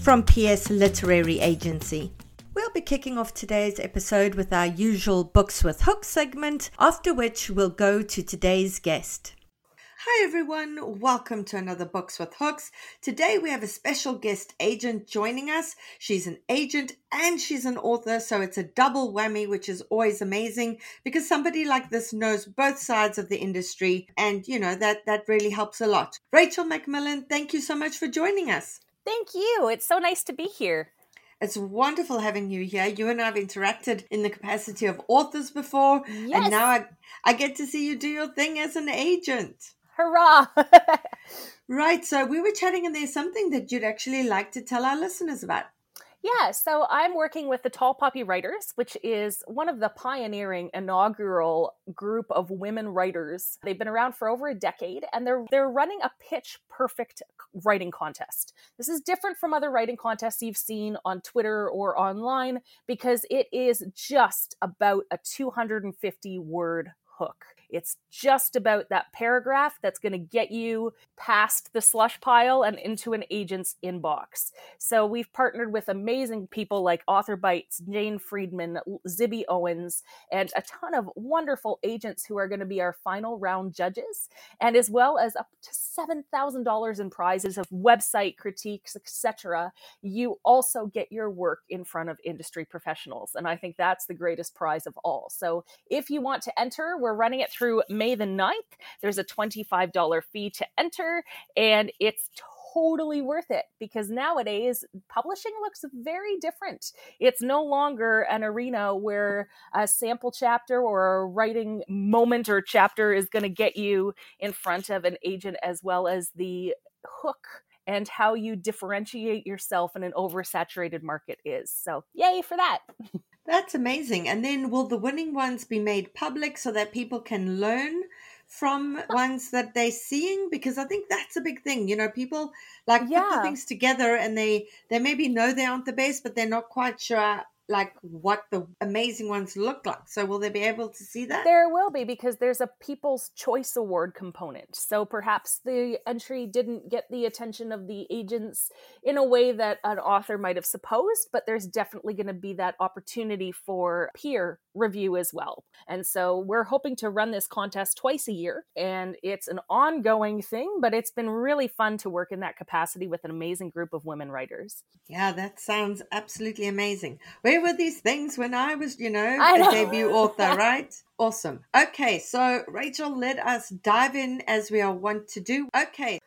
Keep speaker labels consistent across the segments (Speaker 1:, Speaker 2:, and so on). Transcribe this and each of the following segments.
Speaker 1: from PS Literary Agency. We'll be kicking off today's episode with our usual Books with Hooks segment, after which we'll go to today's guest. Hi everyone, welcome to another Books with Hooks. Today we have a special guest agent joining us. She's an agent and she's an author, so it's a double whammy, which is always amazing because somebody like this knows both sides of the industry and you know that that really helps a lot. Rachel McMillan, thank you so much for joining us.
Speaker 2: Thank you. It's so nice to be here.
Speaker 1: It's wonderful having you here. You and I have interacted in the capacity of authors before,
Speaker 2: Yes.
Speaker 1: and now I, I get to see you do your thing as an agent.
Speaker 2: Hurrah!
Speaker 1: Right. So we were chatting, and there's something that you'd actually like to tell our listeners about.
Speaker 2: Yeah, so I'm working with the Tall Poppy Writers, which is one of the pioneering inaugural group of women writers. They've been around for over a decade and they're they're running a pitch perfect writing contest. This is different from other writing contests you've seen on Twitter or online because it is just about a 250 word hook. It's just about that paragraph that's going to get you past the slush pile and into an agent's inbox. So we've partnered with amazing people like Author Bites, Jane Friedman, Zibby Owens, and a ton of wonderful agents who are going to be our final round judges, and as well as up to $7,000 in prizes of website critiques, etc. You also get your work in front of industry professionals, and I think that's the greatest prize of all. So if you want to enter, we're running it through May the 9th. There's a $25 fee to enter, and it's totally worth it because nowadays publishing looks very different. It's no longer an arena where a sample chapter or a writing moment or chapter is going to get you in front of an agent as well as the hook and how you differentiate yourself in an oversaturated market is. So, yay for that.
Speaker 1: That's amazing. And then will the winning ones be made public so that people can learn from ones that they're seeing? Because I think that's a big thing. You know, people like put the things together and they they maybe know they aren't the best, but they're not quite sure like what the amazing ones look like. So will they be able to see that?
Speaker 2: There will be because there's a People's Choice Award component. So perhaps the entry didn't get the attention of the agents in a way that an author might have supposed, but there's definitely going to be that opportunity for peer review as well. And so we're hoping to run this contest twice a year, and it's an ongoing thing, but it's been really fun to work in that capacity with an amazing group of women writers.
Speaker 1: Yeah, that sounds absolutely amazing. Where were these things when I was, you know,
Speaker 2: I
Speaker 1: a
Speaker 2: know.
Speaker 1: debut author, right? Awesome. Okay, so Rachel, let us dive in as we are wont to do. Okay,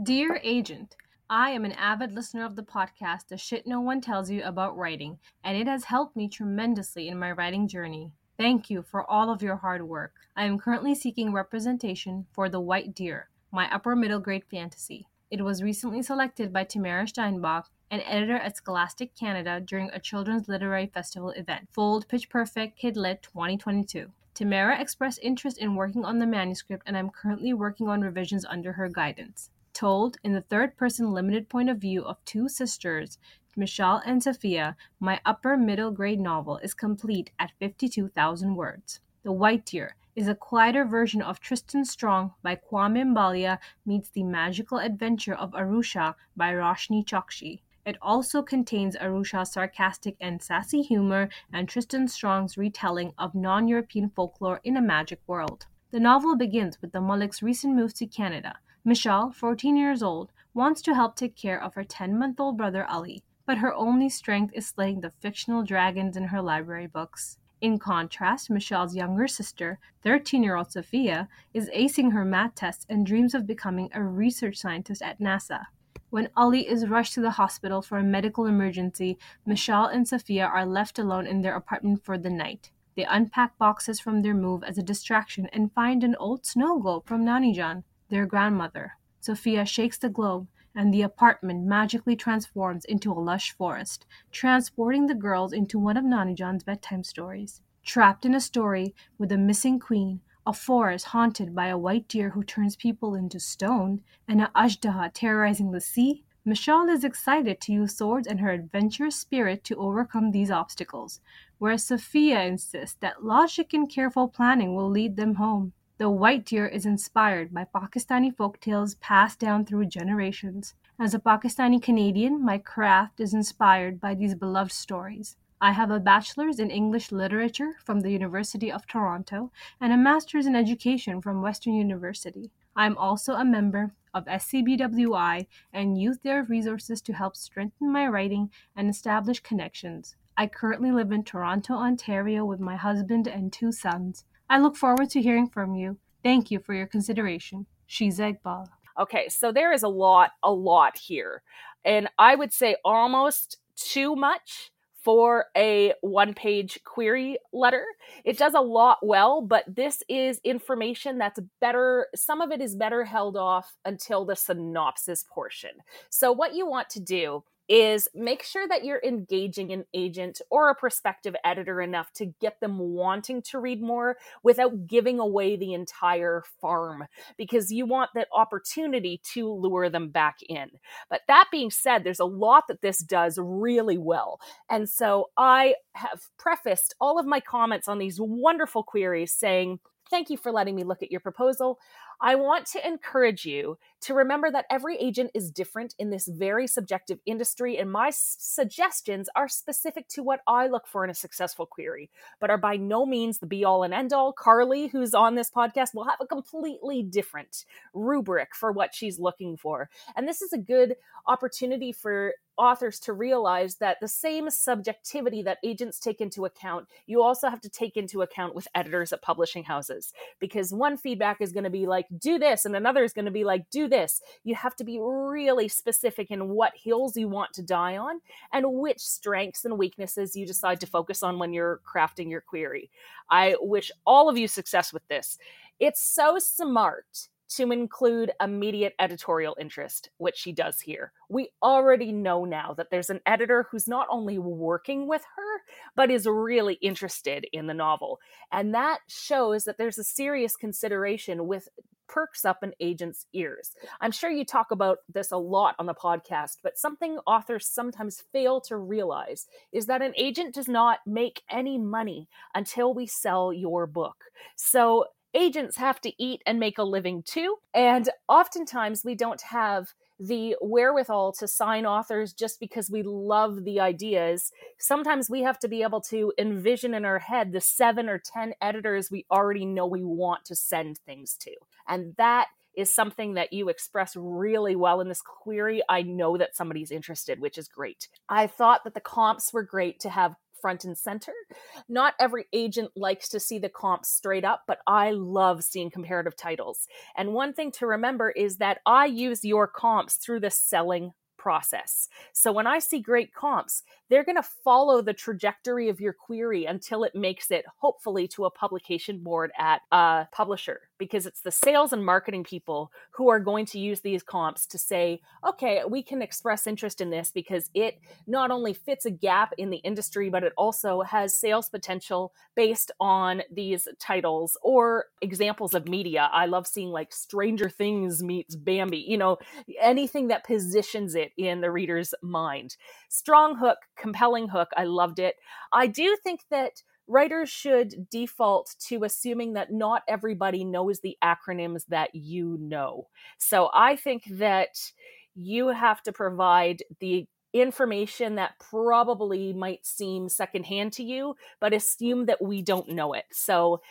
Speaker 3: Dear Agent, I am an avid listener of the podcast The Shit No One Tells You About Writing, and it has helped me tremendously in my writing journey. Thank you for all of your hard work. I am currently seeking representation for The White Deer, my upper middle grade fantasy. It was recently selected by Tamara Steinbach, an editor at Scholastic Canada, during a children's literary festival event, Fold Pitch Perfect Kidlit 2022. Tamara expressed interest in working on the manuscript, and I'm currently working on revisions under her guidance told in the third person limited point of view of two sisters, Michelle and Sophia, my upper middle grade novel is complete at 52,000 words. The White Deer is a quieter version of Tristan Strong by Kwame Mbalia meets the magical adventure of Aru Shah by Roshni Chokshi. It also contains Aru Shah's sarcastic and sassy humor and Tristan Strong's retelling of non European folklore in a magic world. The novel begins with the Mullick's recent move to Canada. Michelle, 14 years old, wants to help take care of her 10 month old brother Ali, but her only strength is slaying the fictional dragons in her library books. In contrast, Michelle's younger sister, 13 year old Sophia, is acing her math tests and dreams of becoming a research scientist at NASA. When Ali is rushed to the hospital for a medical emergency, Michelle and Sophia are left alone in their apartment for the night. They unpack boxes from their move as a distraction and find an old snow globe from Nanijan, their grandmother. Sophia shakes the globe, and the apartment magically transforms into a lush forest, transporting the girls into one of Nanijan's bedtime stories. Trapped in a story with a missing queen, a forest haunted by a white deer who turns people into stone, and a Ajdaha terrorizing the sea, Michelle is excited to use swords and her adventurous spirit to overcome these obstacles, whereas Sophia insists that logic and careful planning will lead them home. The white deer is inspired by Pakistani folk tales passed down through generations. As a Pakistani Canadian, my craft is inspired by these beloved stories. I have a bachelor's in English literature from the University of Toronto and a master's in education from Western University. I am also a member of SCBWI and use their resources to help strengthen my writing and establish connections. I currently live in Toronto, Ontario with my husband and two sons. I look forward to hearing from you. Thank you for your consideration. Shiza Iqbal.
Speaker 2: Okay, so there is a lot, a lot here. And I would say almost too much for a one page query letter. It does a lot well, but this is information that's better. Some of it is better held off until the synopsis portion. So, what you want to do is make sure that you're engaging an agent or a prospective editor enough to get them wanting to read more without giving away the entire farm because you want that opportunity to lure them back in. But that being said, there's a lot that this does really well. And so I have prefaced all of my comments on these wonderful queries saying, Thank you for letting me look at your proposal. I want to encourage you to remember that every agent is different in this very subjective industry, and my s- suggestions are specific to what I look for in a successful query, but are by no means the be all and end all. Carly, who's on this podcast, will have a completely different rubric for what she's looking for. And this is a good opportunity for authors to realize that the same subjectivity that agents take into account, you also have to take into account with editors at publishing houses. Because one feedback is going to be like, do this, and another is going to be like, do this. You have to be really specific in what hills you want to die on and which strengths and weaknesses you decide to focus on when you're crafting your query. I wish all of you success with this. It's so smart to include immediate editorial interest, which she does here. We already know now that there's an editor who's not only working with her, but is really interested in the novel. And that shows that there's a serious consideration with perks up an agent's ears. I'm sure you talk about this a lot on the podcast, but something authors sometimes fail to realize is that an agent does not make any money until we sell your book. So agents have to eat and make a living too. And oftentimes we don't have the wherewithal to sign authors just because we love the ideas. Sometimes we have to be able to envision in our head the seven or 10 editors we already know we want to send things to. And that is something that you express really well in this query. I know that somebody's interested, which is great. I thought that the comps were great to have front and center. Not every agent likes to see the comps straight up, but I love seeing comparative titles. And one thing to remember is that I use your comps through the selling process. So when I see great comps, they're going to follow the trajectory of your query until it makes it hopefully to a publication board at a publisher because it's the sales and marketing people who are going to use these comps to say, okay, we can express interest in this because it not only fits a gap in the industry, but it also has sales potential based on these titles or examples of media. I love seeing like Stranger Things meets Bambi, you know, anything that positions it in the reader's mind. Strong hook, compelling hook. I loved it. I do think that writers should default to assuming that not everybody knows the acronyms that you know. So I think that you have to provide the information that probably might seem secondhand to you, but assume that we don't know it. So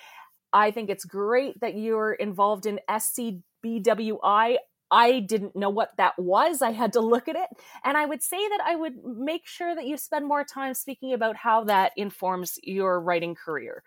Speaker 2: I think it's great that you're involved in SCBWI. I didn't know what that was. I had to look at it. And I would say that I would make sure that you spend more time speaking about how that informs your writing career.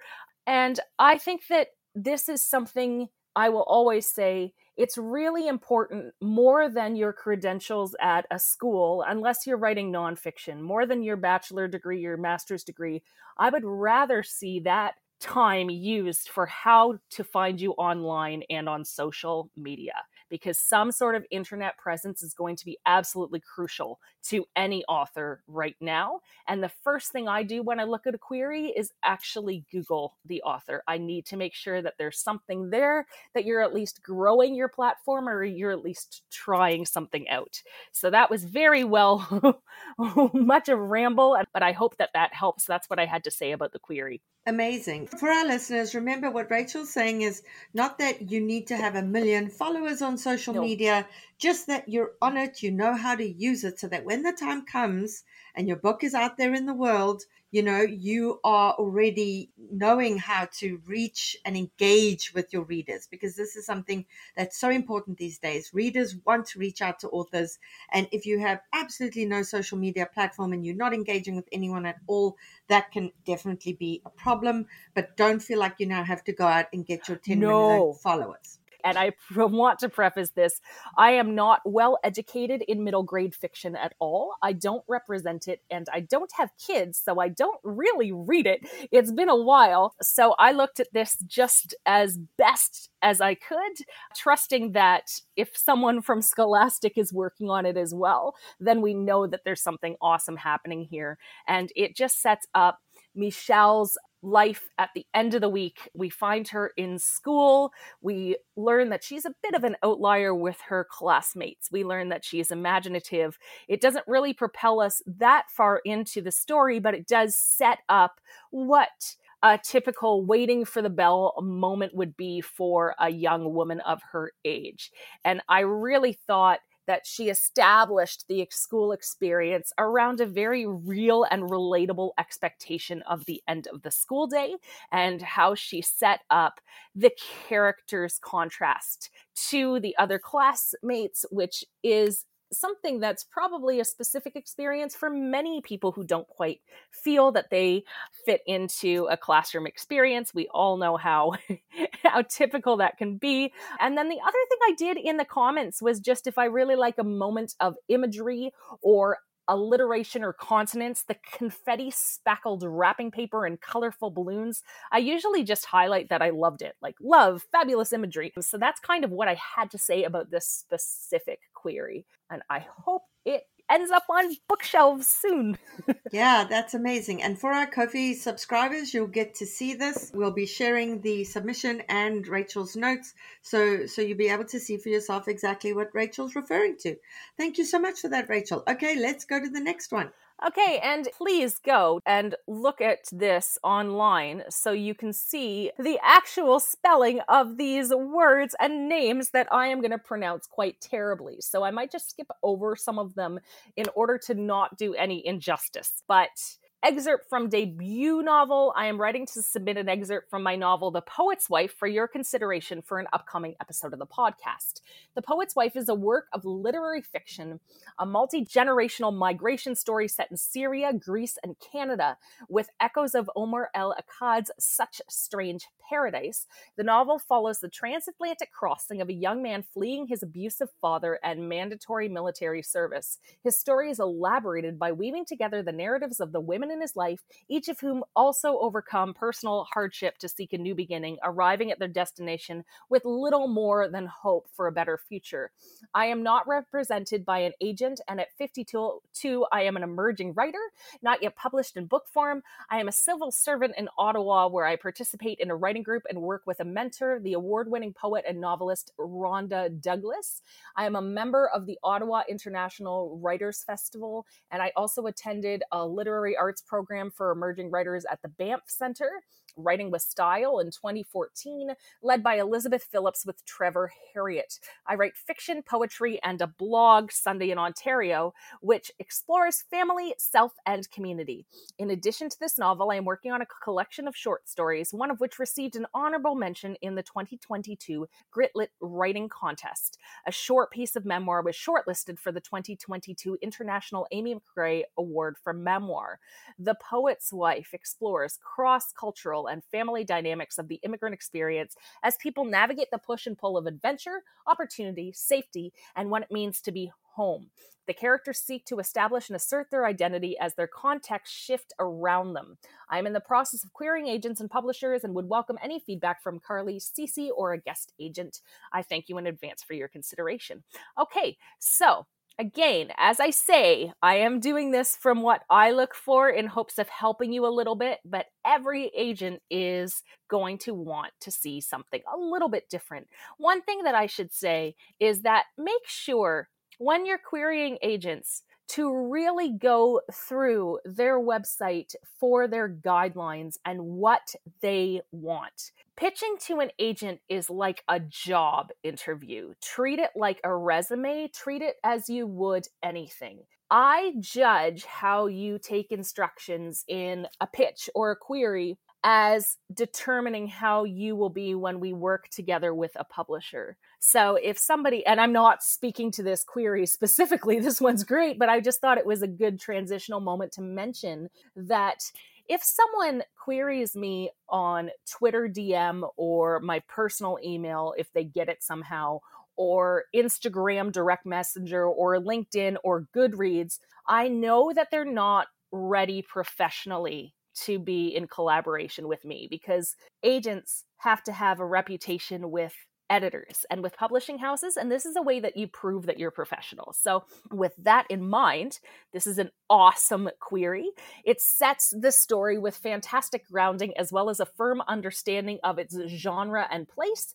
Speaker 2: And I think that this is something I will always say it's really important more than your credentials at a school, unless you're writing nonfiction, more than your bachelor degree, your master's degree. I would rather see that time used for how to find you online and on social media because some sort of internet presence is going to be absolutely crucial to any author right now. And the first thing I do when I look at a query is actually Google the author. I need to make sure that there's something there that you're at least growing your platform or you're at least trying something out. So that was very well, much of a ramble, but I hope that that helps. That's what I had to say about the query.
Speaker 1: Amazing. For our listeners, remember what Rachel's saying is not that you need to have a million followers on social no. media, just that you're on it, you know how to use it so that when the time comes and your book is out there in the world, you know, you are already knowing how to reach and engage with your readers because this is something that's so important these days. Readers want to reach out to authors. And if you have absolutely no social media platform and you're not engaging with anyone at all, that can definitely be a problem. But don't feel like you now have to go out and get your 10 no. million followers
Speaker 2: and I want to preface this I am not well educated in middle grade fiction at all. I don't represent it, and I don't have kids, so I don't really read it. It's been a while. So I looked at this just as best as I could, trusting that if someone from Scholastic is working on it as well, then we know that there's something awesome happening here. And it just sets up Michelle's life at the end of the week. We find her in school. We learn that she's a bit of an outlier with her classmates. We learn that she is imaginative. It doesn't really propel us that far into the story, but it does set up what a typical waiting for the bell moment would be for a young woman of her age. And I really thought that she established the school experience around a very real and relatable expectation of the end of the school day and how she set up the characters' contrast to the other classmates, which is something that's probably a specific experience for many people who don't quite feel that they fit into a classroom experience. We all know how how typical that can be. And then the other thing I did in the comments was just if I really like a moment of imagery or alliteration or consonants, the confetti speckled wrapping paper and colorful balloons, I usually just highlight that I loved it. Like, love, fabulous imagery. So that's kind of what I had to say about this specific query. And I hope it ends up on bookshelves soon.
Speaker 1: yeah, that's amazing. And for our Ko-fi subscribers, you'll get to see this. We'll be sharing the submission and Rachel's notes, so so you'll be able to see for yourself exactly what Rachel's referring to. Thank you so much for that, Rachel. Okay, let's go to the next one.
Speaker 2: Okay, and please go and look at this online so you can see the actual spelling of these words and names that I am going to pronounce quite terribly. So I might just skip over some of them in order to not do any injustice. But excerpt from debut novel. I am writing to submit an excerpt from my novel, The Poet's Wife, for your consideration for an upcoming episode of the podcast. The Poet's Wife is a work of literary fiction, a multi generational migration story set in Syria, Greece, and Canada, with echoes of Omar El Akkad's Such Strange Paradise. The novel follows the transatlantic crossing of a young man fleeing his abusive father and mandatory military service. His story is elaborated by weaving together the narratives of the women in his life, each of whom also overcome personal hardship to seek a new beginning, arriving at their destination with little more than hope for a better future. I am not represented by an agent, and at 52, I am an emerging writer, not yet published in book form. I am a civil servant in Ottawa where I participate in a writing group and work with a mentor, the award winning poet and novelist Rhonda Douglas. I am a member of the Ottawa International Writers Festival, and I also attended a literary arts program for emerging writers at the Banff Center. Writing with Style in 2014, led by Elizabeth Phillips with Trevor Herriot. I write fiction, poetry, and a blog, Sunday in Ontario, which explores family, self, and community. In addition to this novel, I am working on a collection of short stories, one of which received an honorable mention in the 2022 Gritlit Writing Contest. A short piece of memoir was shortlisted for the 2022 International Amy McGray Award for Memoir. The Poet's Wife explores cross cultural and family dynamics of the immigrant experience as people navigate the push and pull of adventure, opportunity, safety, and what it means to be home. The characters seek to establish and assert their identity as their contexts shift around them. I am in the process of querying agents and publishers and would welcome any feedback from Carly, Cece, or a guest agent. I thank you in advance for your consideration. Okay, so again, as I say, I am doing this from what I look for in hopes of helping you a little bit, but every agent is going to want to see something a little bit different. One thing that I should say is that make sure when you're querying agents to really go through their website for their guidelines and what they want. Pitching to an agent is like a job interview. Treat it like a resume, treat it as you would anything. I judge how you take instructions in a pitch or a query as determining how you will be when we work together with a publisher. So if somebody, and I'm not speaking to this query specifically, this one's great, but I just thought it was a good transitional moment to mention that if someone queries me on Twitter DM or my personal email, if they get it somehow, or Instagram direct messenger or LinkedIn or Goodreads, I know that they're not ready professionally to be in collaboration with me because agents have to have a reputation with editors and with publishing houses and this is a way that you prove that you're professional. So with that in mind this is an awesome query. It sets the story with fantastic grounding as well as a firm understanding of its genre and place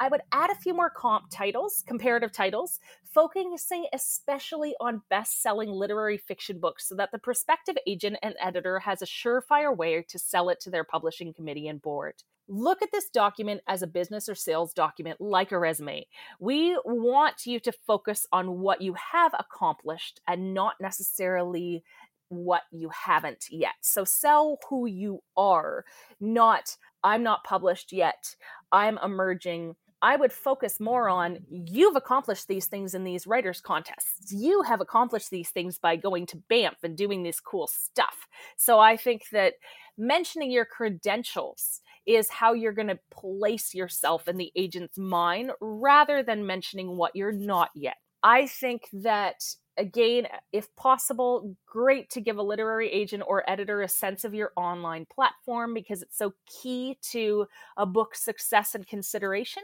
Speaker 2: I would add a few more comp titles, comparative titles, focusing especially on best selling literary fiction books so that the prospective agent and editor has a surefire way to sell it to their publishing committee and board. Look at this document as a business or sales document like a resume. We want you to focus on what you have accomplished and not necessarily what you haven't yet. So sell who you are, not I'm not published yet. I'm emerging. I would focus more on you've accomplished these things in these writers' contests. You have accomplished these things by going to Banff and doing this cool stuff. So I think that mentioning your credentials is how you're going to place yourself in the agent's mind rather than mentioning what you're not yet. I think that again, if possible, great to give a literary agent or editor a sense of your online platform because it's so key to a book's success and consideration.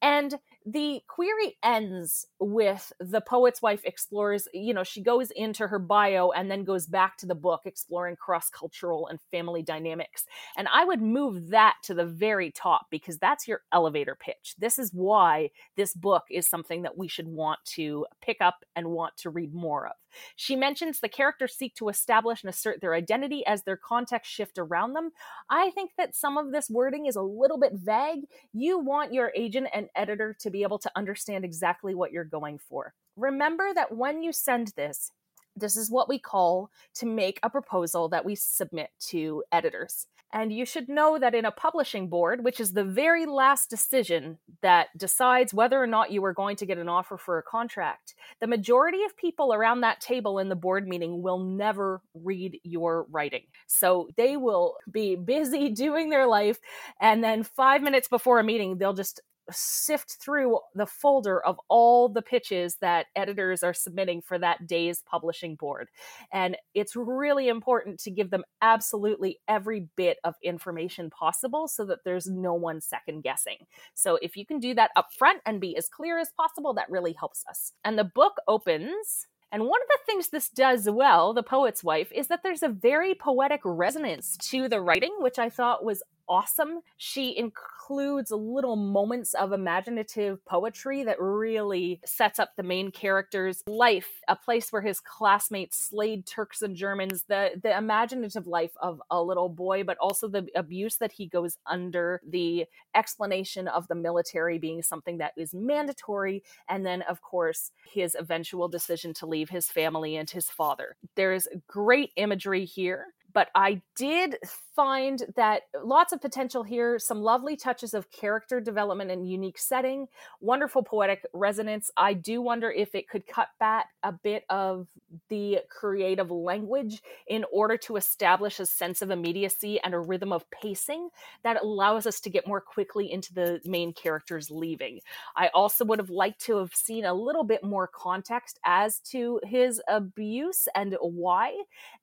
Speaker 2: And the query ends with the poet's wife explores, you know, she goes into her bio and then goes back to the book exploring cross cultural and family dynamics. And I would move that to the very top because that's your elevator pitch. This is why this book is something that we should want to pick up and want to read more of. She mentions the characters seek to establish and assert their identity as their context shift around them. I think that some of this wording is a little bit vague. You want your agent and editor to be able to understand exactly what you're going for. Remember that when you send this, this is what we call to make a proposal that we submit to editors. And you should know that in a publishing board, which is the very last decision that decides whether or not you are going to get an offer for a contract, the majority of people around that table in the board meeting will never read your writing. So they will be busy doing their life. And then five minutes before a meeting, they'll just sift through the folder of all the pitches that editors are submitting for that day's publishing board. And it's really important to give them absolutely every bit of information possible so that there's no one second guessing. So if you can do that up front and be as clear as possible, that really helps us. And the book opens and one of the things this does well, The Poet's Wife, is that there's a very poetic resonance to the writing, which I thought was awesome. She includes little moments of imaginative poetry that really sets up the main character's life, a place where his classmates slayed Turks and Germans, the, the imaginative life of a little boy, but also the abuse that he goes under, the explanation of the military being something that is mandatory, and then, of course, his eventual decision to leave his family and his father. There's great imagery here but I did find that lots of potential here, some lovely touches of character development and unique setting, wonderful poetic resonance. I do wonder if it could cut back a bit of the creative language in order to establish a sense of immediacy and a rhythm of pacing that allows us to get more quickly into the main characters leaving. I also would have liked to have seen a little bit more context as to his abuse and why.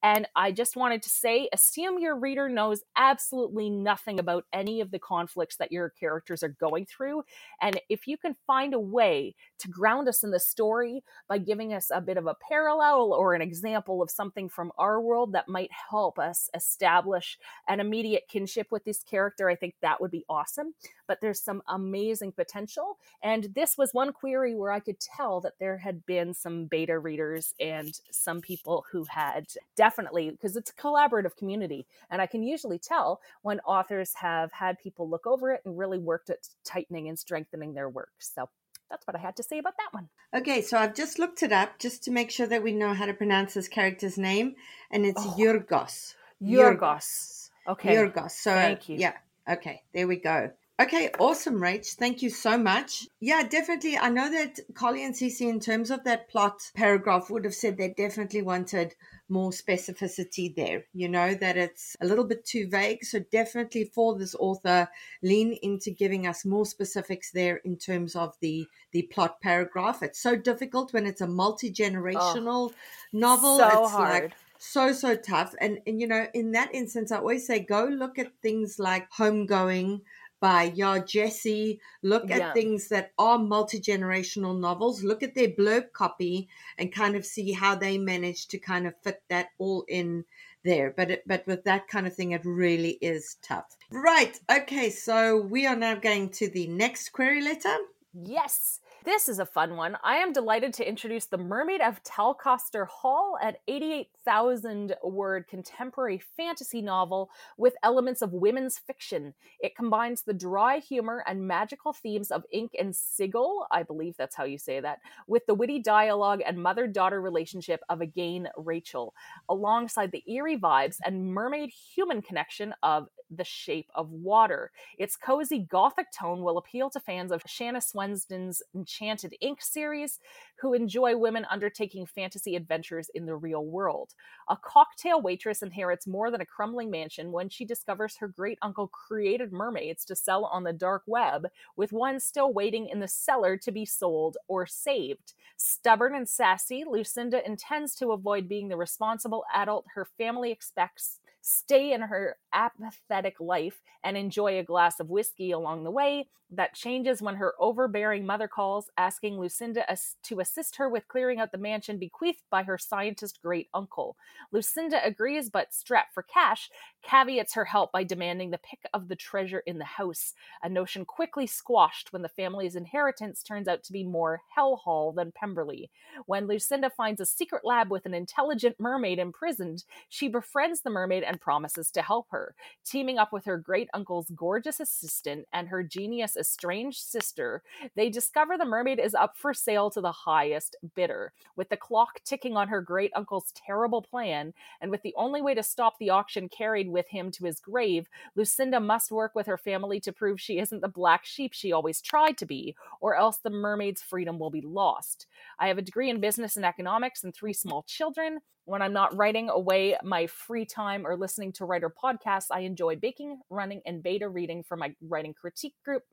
Speaker 2: And I just wanted to say assume your reader knows absolutely nothing about any of the conflicts that your characters are going through. And if you can find a way to ground us in the story by giving us a bit of a parallel or an example of something from our world that might help us establish an immediate kinship with this character, I think that would be awesome. But there's some amazing potential. And this was one query where I could tell that there had been some beta readers and some people who had definitely, because it's a collaborative community, and I can usually tell when authors have had people look over it and really worked at tightening and strengthening their work. So that's what I had to say about that one.
Speaker 1: Okay, so I've just looked it up just to make sure that we know how to pronounce this character's name, and it's oh. Yorgos.
Speaker 2: Yorgos. Okay.
Speaker 1: Yorgos. So thank you. Yeah. Okay. There we go. Okay, awesome, Rach. Thank you so much. Yeah, definitely. I know that Carly and Cece, in terms of that plot paragraph, would have said they definitely wanted more specificity there. You know, that it's a little bit too vague. So, definitely for this author, lean into giving us more specifics there in terms of the, the plot paragraph. It's so difficult when it's a multi generational oh, novel.
Speaker 2: So
Speaker 1: it's
Speaker 2: hard.
Speaker 1: like so so tough and and you know in that instance i always say go look at things like homegoing by Yaa Gyasi. Look at yeah. things that are multi generational novels. Look at their blurb copy and kind of see how they manage to kind of fit that all in there. But it, but with that kind of thing, it really is tough. Right. Okay. So we are now going to the next query letter.
Speaker 2: Yes. This is a fun one. I am delighted to introduce The Mermaid of Talcoster Hall, an 88,000 word contemporary fantasy novel with elements of women's fiction. It combines the dry humor and magical themes of ink and sigil, I believe that's how you say that, with the witty dialogue and mother daughter relationship of Again Rachel, alongside the eerie vibes and mermaid human connection of the Shape of Water. Its cozy gothic tone will appeal to fans of Shanna Swendson's Enchanted Inc. series who enjoy women undertaking fantasy adventures in the real world. A cocktail waitress inherits more than a crumbling mansion when she discovers her great uncle created mermaids to sell on the dark web, with one still waiting in the cellar to be sold or saved. Stubborn and sassy, Lucinda intends to avoid being the responsible adult her family expects stay in her apathetic life and enjoy a glass of whiskey along the way. That changes when her overbearing mother calls, asking Lucinda to assist her with clearing out the mansion bequeathed by her scientist great uncle. Lucinda agrees, but strapped for cash, caveats her help by demanding the pick of the treasure in the house, a notion quickly squashed when the family's inheritance turns out to be more hellhole than Pemberley. When Lucinda finds a secret lab with an intelligent mermaid imprisoned, she befriends the mermaid and promises to help her. Teaming up with her great uncle's gorgeous assistant and her genius estranged sister, they discover the mermaid is up for sale to the highest bidder. With the clock ticking on her great uncle's terrible plan, and with the only way to stop the auction carried with him to his grave, Lucinda must work with her family to prove she isn't the black sheep she always tried to be, or else the mermaid's freedom will be lost. I have a degree in business and economics and three small children. When I'm not writing away my free time or listening to writer podcasts, I enjoy baking, running, and beta reading for my writing critique group.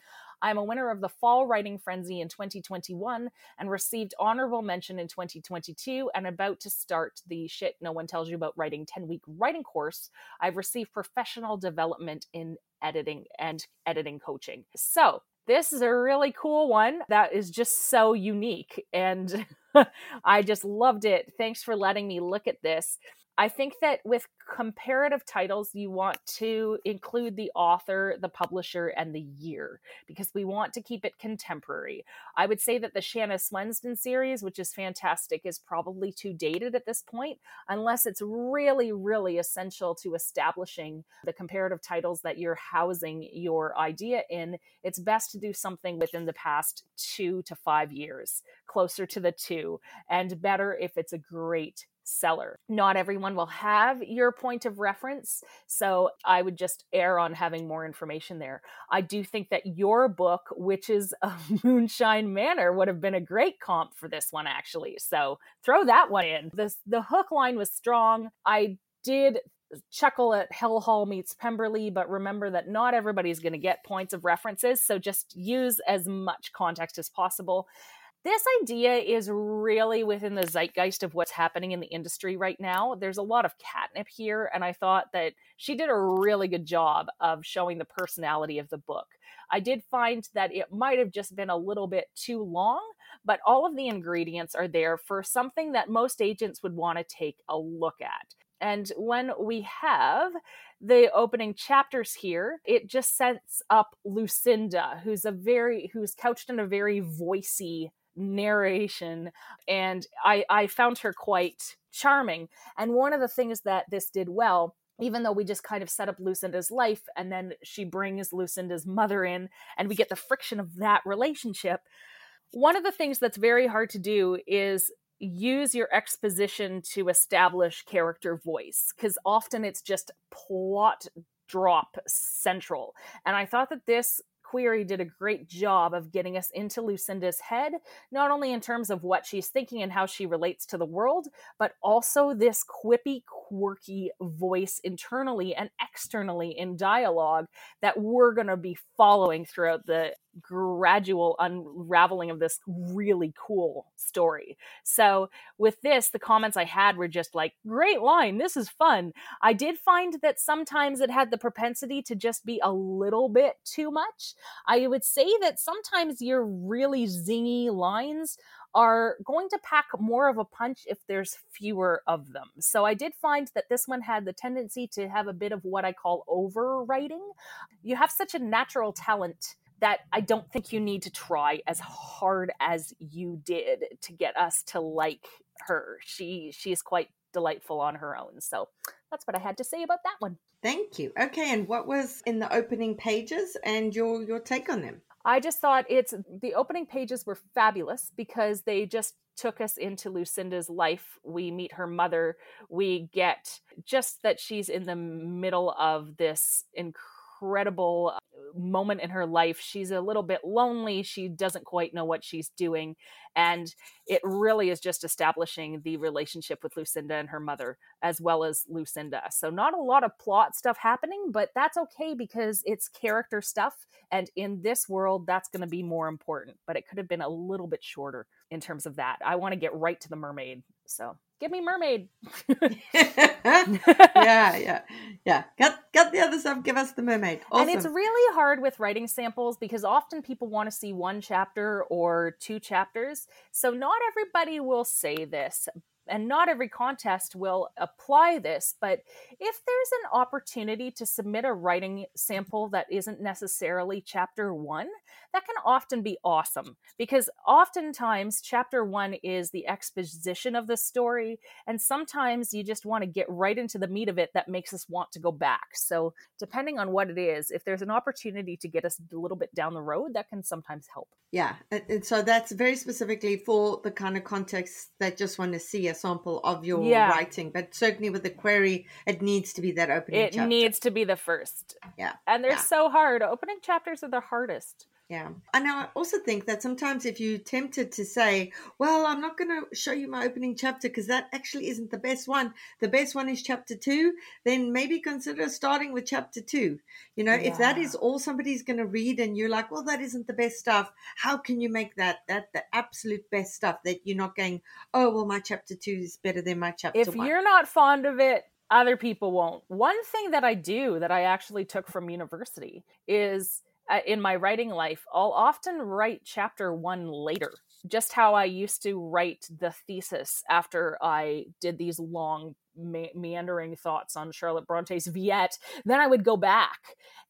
Speaker 2: I'm a winner of the Fall Writing Frenzy in 2021 and received honorable mention in 2022 and about to start the Shit No One Tells You About Writing 10 week writing course. I've received professional development in editing and editing coaching. So, this is a really cool one that is just so unique and I just loved it. Thanks for letting me look at this. I think that with comparative titles, you want to include the author, the publisher, and the year because we want to keep it contemporary. I would say that the Shanna Swendson series, which is fantastic, is probably too dated at this point, unless it's really, really essential to establishing the comparative titles that you're housing your idea in. It's best to do something within the past two to five years, closer to the two, and better if it's a great seller. Not everyone will have your point of reference, so I would just err on having more information there. I do think that your book, Witches of Moonshine Manor, would have been a great comp for this one, actually. So throw that one in. The, the hook line was strong. I did chuckle at Hell Hall meets Pemberley, but remember that not everybody's going to get points of references, so just use as much context as possible this idea is really within the zeitgeist of what's happening in the industry right now. There's a lot of catnip here, and I thought that she did a really good job of showing the personality of the book. I did find that it might have just been a little bit too long, but all of the ingredients are there for something that most agents would want to take a look at. And when we have the opening chapters here, it just sets up Lucinda, who's a very who's couched in a very voicey narration and I, I found her quite charming. And one of the things that this did well even though we just kind of set up Lucinda's life and then she brings Lucinda's mother in and we get the friction of that relationship. One of the things that's very hard to do is use your exposition to establish character voice because often it's just plot drop central. And I thought that this query did a great job of getting us into Lucinda's head, not only in terms of what she's thinking and how she relates to the world, but also this quippy, quirky voice internally and externally in dialogue that we're going to be following throughout the gradual unraveling of this really cool story. So, with this, the comments I had were just like, great line, this is fun. I did find that sometimes it had the propensity to just be a little bit too much. I would say that sometimes your really zingy lines are going to pack more of a punch if there's fewer of them. So I did find that this one had the tendency to have a bit of what I call overwriting. You have such a natural talent that I don't think you need to try as hard as you did to get us to like her. She she is quite delightful on her own. So that's what I had to say about that one.
Speaker 1: Thank you. Okay, and what was in the opening pages and your your take on them?
Speaker 2: I just thought it's the opening pages were fabulous because they just took us into Lucinda's life. We meet her mother. We get just that she's in the middle of this incredible incredible uh, moment in her life. She's a little bit lonely. She doesn't quite know what she's doing. And it really is just establishing the relationship with Lucinda and her mother, as well as Lucinda. So, not a lot of plot stuff happening, but that's okay because it's character stuff. And in this world, that's going to be more important. But it could have been a little bit shorter in terms of that. I want to get right to the mermaid. So, give me mermaid.
Speaker 1: yeah, yeah, yeah. Get got the other stuff. Give us the mermaid.
Speaker 2: Awesome. And it's really hard with writing samples because often people want to see one chapter or two chapters. So not everybody will say this, and not every contest will apply this, but if there's an opportunity to submit a writing sample that isn't necessarily chapter one, that can often be awesome because oftentimes chapter one is the exposition of the story, and sometimes you just want to get right into the meat of it that makes us want to go back. So, depending on what it is, if there's an opportunity to get us a little bit down the road, that can sometimes help.
Speaker 1: Yeah, and so that's very specifically for the kind of context that just want to see a sample of your yeah. writing, but certainly with the query, it needs to be that opening.
Speaker 2: It
Speaker 1: chapter.
Speaker 2: needs to be the first.
Speaker 1: Yeah,
Speaker 2: and they're
Speaker 1: yeah.
Speaker 2: so hard. Opening chapters are the hardest.
Speaker 1: Yeah. And I also think that sometimes if you're tempted to say, well, I'm not going to show you my opening chapter because that actually isn't the best one. The best one is chapter two, then maybe consider starting with chapter two. You know, yeah. if that is all somebody's going to read and you're like, well, that isn't the best stuff, how can you make that that the absolute best stuff that you're not going, oh, well, my chapter two is better than my chapter
Speaker 2: if
Speaker 1: one?
Speaker 2: you're not fond of it, other people won't. One thing that I do that I actually took from university is – uh, in my writing life, I'll often write chapter one later just how I used to write the thesis after I did these long me- meandering thoughts on Charlotte Bronte's Villette, then I would go back.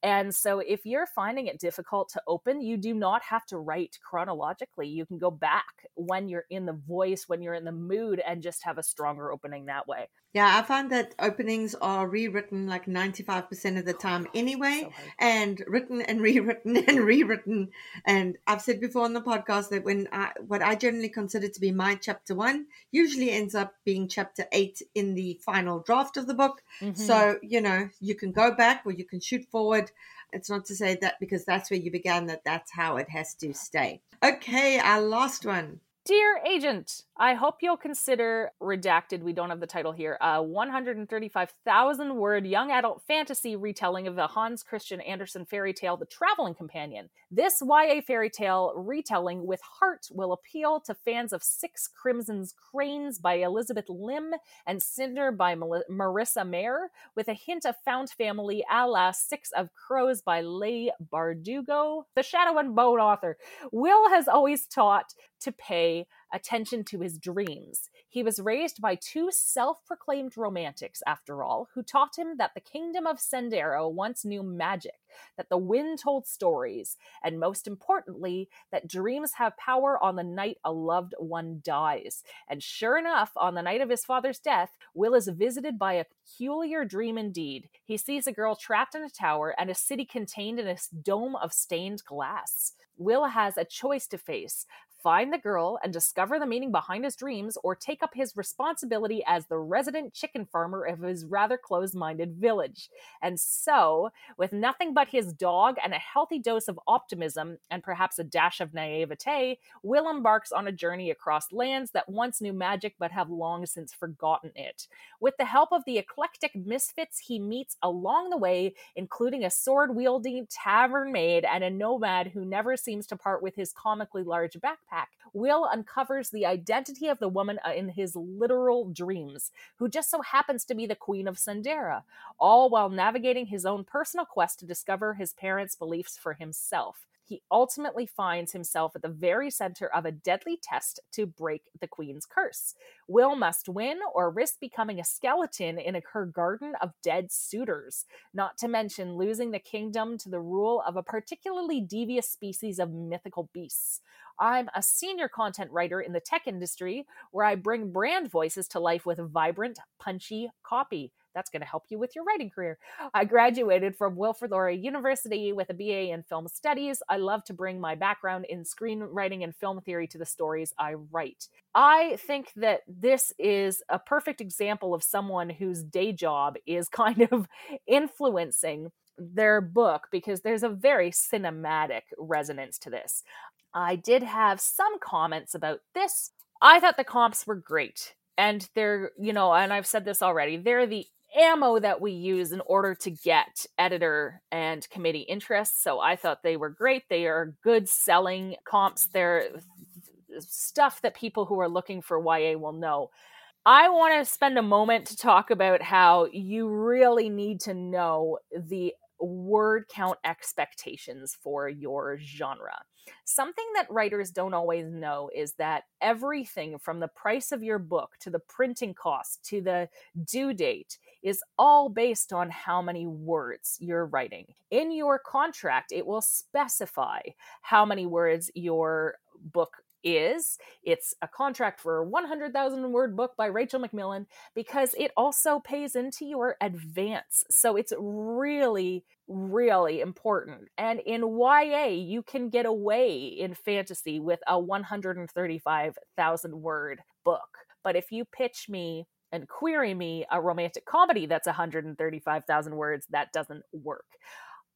Speaker 2: And so if you're finding it difficult to open, you do not have to write chronologically. You can go back when you're in the voice, when you're in the mood, and just have a stronger opening that way.
Speaker 1: Yeah, I find that openings are rewritten like 95% of the oh, time anyway, so and written and rewritten and rewritten. And I've said before on the podcast that when I, what I generally consider to be my chapter one usually ends up being chapter eight in the final draft of the book. Mm-hmm. So, you know, you can go back or you can shoot forward. It's not to say that because that's where you began that that's how it has to stay. Okay, our last one.
Speaker 2: Dear Agent, I hope you'll consider Redacted, we don't have the title here, a 135,000 word young adult fantasy retelling of the Hans Christian Andersen fairy tale, The Traveling Companion. This YA fairy tale retelling with heart will appeal to fans of Six Crimson's Cranes by Elizabeth Lim and Cinder by Marissa Meyer, with a hint of found family a la Six of Crows by Leigh Bardugo, the Shadow and Bone author. Will has always taught to pay attention to his dreams. He was raised by two self proclaimed romantics, after all, who taught him that the kingdom of Sendero once knew magic, that the wind told stories, and most importantly, that dreams have power on the night a loved one dies. And sure enough, on the night of his father's death, Will is visited by a peculiar dream indeed. He sees a girl trapped in a tower and a city contained in a dome of stained glass. Will has a choice to face find the girl and discover the meaning behind his dreams, or take up his responsibility as the resident chicken farmer of his rather closed minded village. And so, with nothing but his dog and a healthy dose of optimism and perhaps a dash of naivete, Will embarks on a journey across lands that once knew magic but have long since forgotten it. With the help of the eclectic misfits he meets along the way, including a sword wielding tavern maid and a nomad who never seems to part with his comically large backpack backpack, Will uncovers the identity of the woman uh, in his literal dreams, who just so happens to be the Queen of Sendera, all while navigating his own personal quest to discover his parents' beliefs for himself he ultimately finds himself at the very center of a deadly test to break the queen's curse. Will must win or risk becoming a skeleton in a, her garden of dead suitors, not to mention losing the kingdom to the rule of a particularly devious species of mythical beasts. I'm a senior content writer in the tech industry where I bring brand voices to life with vibrant, punchy copy. That's going to help you with your writing career. I graduated from Wilfrid Laurier University with a BA in film studies. I love to bring my background in screenwriting and film theory to the stories I write. I think that this is a perfect example of someone whose day job is kind of influencing their book because there's a very cinematic resonance to this. I did have some comments about this. I thought the comps were great. And they're, you know, and I've said this already, they're the ammo that we use in order to get editor and committee interest. So I thought they were great. They are good selling comps. They're uh, stuff that people who are looking for YA will know. I want to spend a moment to talk about how you really need to know the word count expectations for your genre. Something that writers don't always know is that everything from the price of your book to the printing cost to the due date is all based on how many words you're writing. In your contract, it will specify how many words your book is it's a contract for a 100,000 word book by Rachel McMillan because it also pays into your advance. So it's really, really important. And in YA, you can get away in fantasy with a 135,000 word book. But if you pitch me and query me a romantic comedy that's 135,000 words, that doesn't work.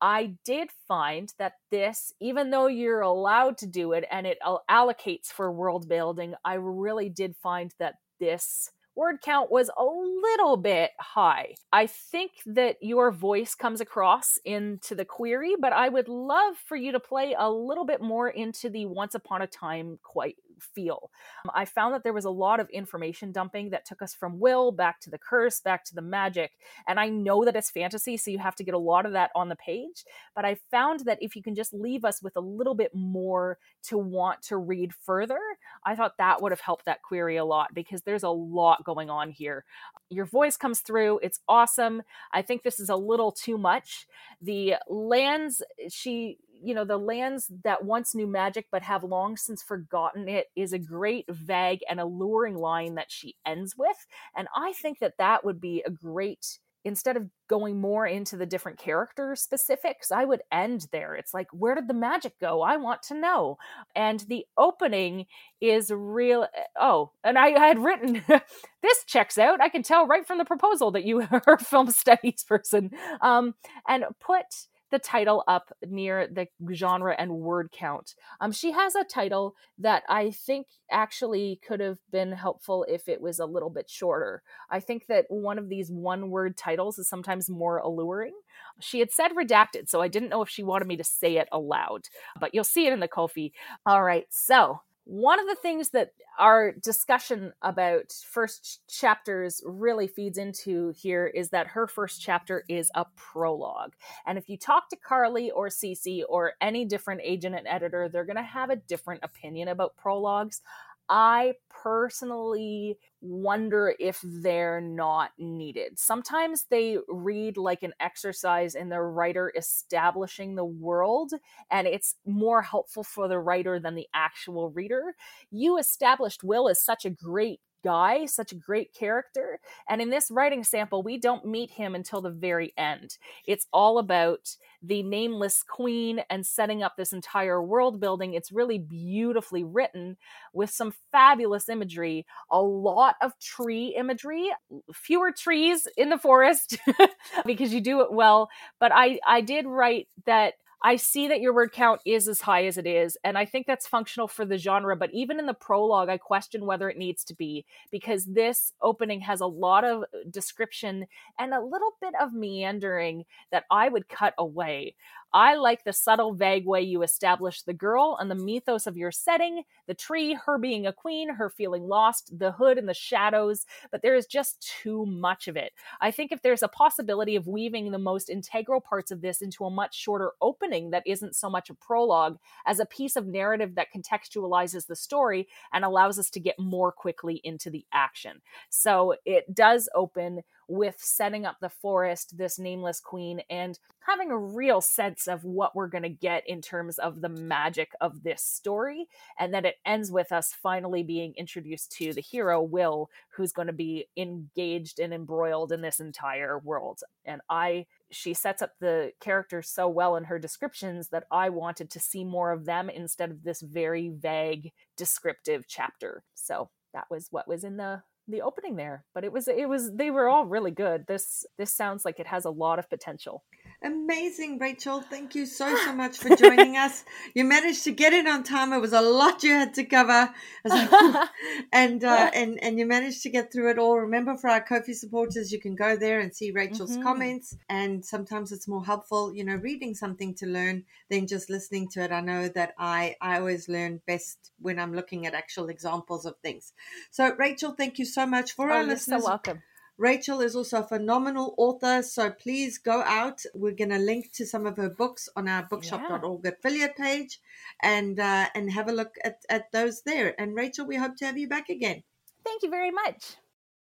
Speaker 2: I did find that this, even though you're allowed to do it and it allocates for world building, I really did find that this word count was a little bit high. I think that your voice comes across into the query, but I would love for you to play a little bit more into the once upon a time quite feel. Um, I found that there was a lot of information dumping that took us from will back to the curse, back to the magic. And I know that it's fantasy, so you have to get a lot of that on the page. But I found that if you can just leave us with a little bit more to want to read further, I thought that would have helped that query a lot because there's a lot going on here. Your voice comes through, it's awesome. I think this is a little too much. The lands, she you know the lands that once knew magic but have long since forgotten it is a great vague and alluring line that she ends with and i think that that would be a great instead of going more into the different character specifics i would end there. It's like where did the magic go? I want to know. And the opening is real eh, oh and i had written this checks out. I can tell right from the proposal that you are a film studies person um and put the title up near the genre and word count. Um, she has a title that I think actually could have been helpful if it was a little bit shorter. I think that one of these one word titles is sometimes more alluring. She had said redacted, so I didn't know if she wanted me to say it aloud, but you'll see it in the Ko-fi. All right, so one of the things that our discussion about first chapters really feeds into here is that her first chapter is a prologue. And if you talk to Carly or Cece or any different agent and editor, they're going to have a different opinion about prologues. I personally wonder if they're not needed. Sometimes they read like an exercise in the writer establishing the world, and it's more helpful for the writer than the actual reader. You established Will as such a great guy, such a great character. And in this writing sample, we don't meet him until the very end. It's all about the nameless queen and setting up this entire world building. It's really beautifully written with some fabulous imagery, a lot of tree imagery, fewer trees in the forest because you do it well. But I, I did write that I see that your word count is as high as it is, and I think that's functional for the genre. But even in the prologue, I question whether it needs to be because this opening has a lot of uh, description and a little bit of meandering that I would cut away. I like the subtle, vague way you establish the girl and the mythos of your setting, the tree, her being a queen, her feeling lost, the hood and the shadows, but there is just too much of it. I think if there's a possibility of weaving the most integral parts of this into a much shorter opening that isn't so much a prologue as a piece of narrative that contextualizes the story and allows us to get more quickly into the action. So it does open with setting up the forest, this nameless queen, and having a real sense of what we're going to get in terms of the magic of this story. And then it ends with us finally being introduced to the hero, Will, who's going to be engaged and embroiled in this entire world. And I she sets up the characters so well in her descriptions that I wanted to see more of them instead of this very vague descriptive chapter. So that was what was in the the opening there but it was it was they were all really good. This this sounds like it has a lot of potential
Speaker 1: Amazing, Rachel. Thank you so, so much for joining us. You managed to get it on time. It was a lot you had to cover. and, uh, and, and you managed to get through it all. Remember, for our Ko-fi supporters, you can go there and see Rachel's mm-hmm. comments. And sometimes it's more helpful, you know, reading something to learn than just listening to it. I know that I, I always learn best when I'm looking at actual examples of things. So, Rachel, thank you so much for
Speaker 2: oh,
Speaker 1: our listeners.
Speaker 2: so welcome.
Speaker 1: Rachel is also a phenomenal author, so please go out. We're going to link to some of her books on our bookshop.org yeah. affiliate page and uh, and have a look at, at those there. And Rachel, we hope to have you back again.
Speaker 2: Thank you very much.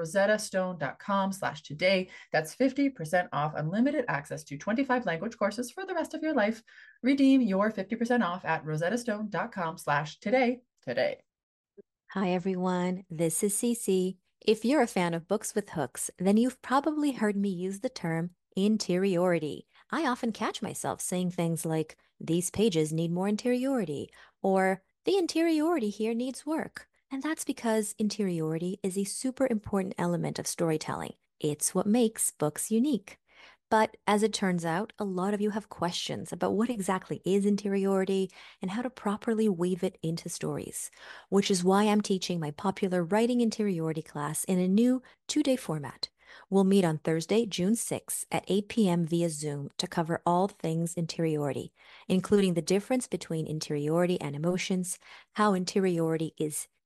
Speaker 4: rosettastone.com slash today. That's 50% off unlimited access to 25 language courses for the rest of your life. Redeem your 50% off at rosettastone.com slash today today.
Speaker 5: Hi, everyone. This is Cece. If you're a fan of books with hooks, then you've probably heard me use the term interiority. I often catch myself saying things like, these pages need more interiority, or the interiority here needs work. And that's because interiority is a super important element of storytelling. It's what makes books unique. But as it turns out, a lot of you have questions about what exactly is interiority and how to properly weave it into stories, which is why I'm teaching my popular Writing Interiority class in a new two day format. We'll meet on Thursday, June 6th at 8 p.m. via Zoom to cover all things interiority, including the difference between interiority and emotions, how interiority is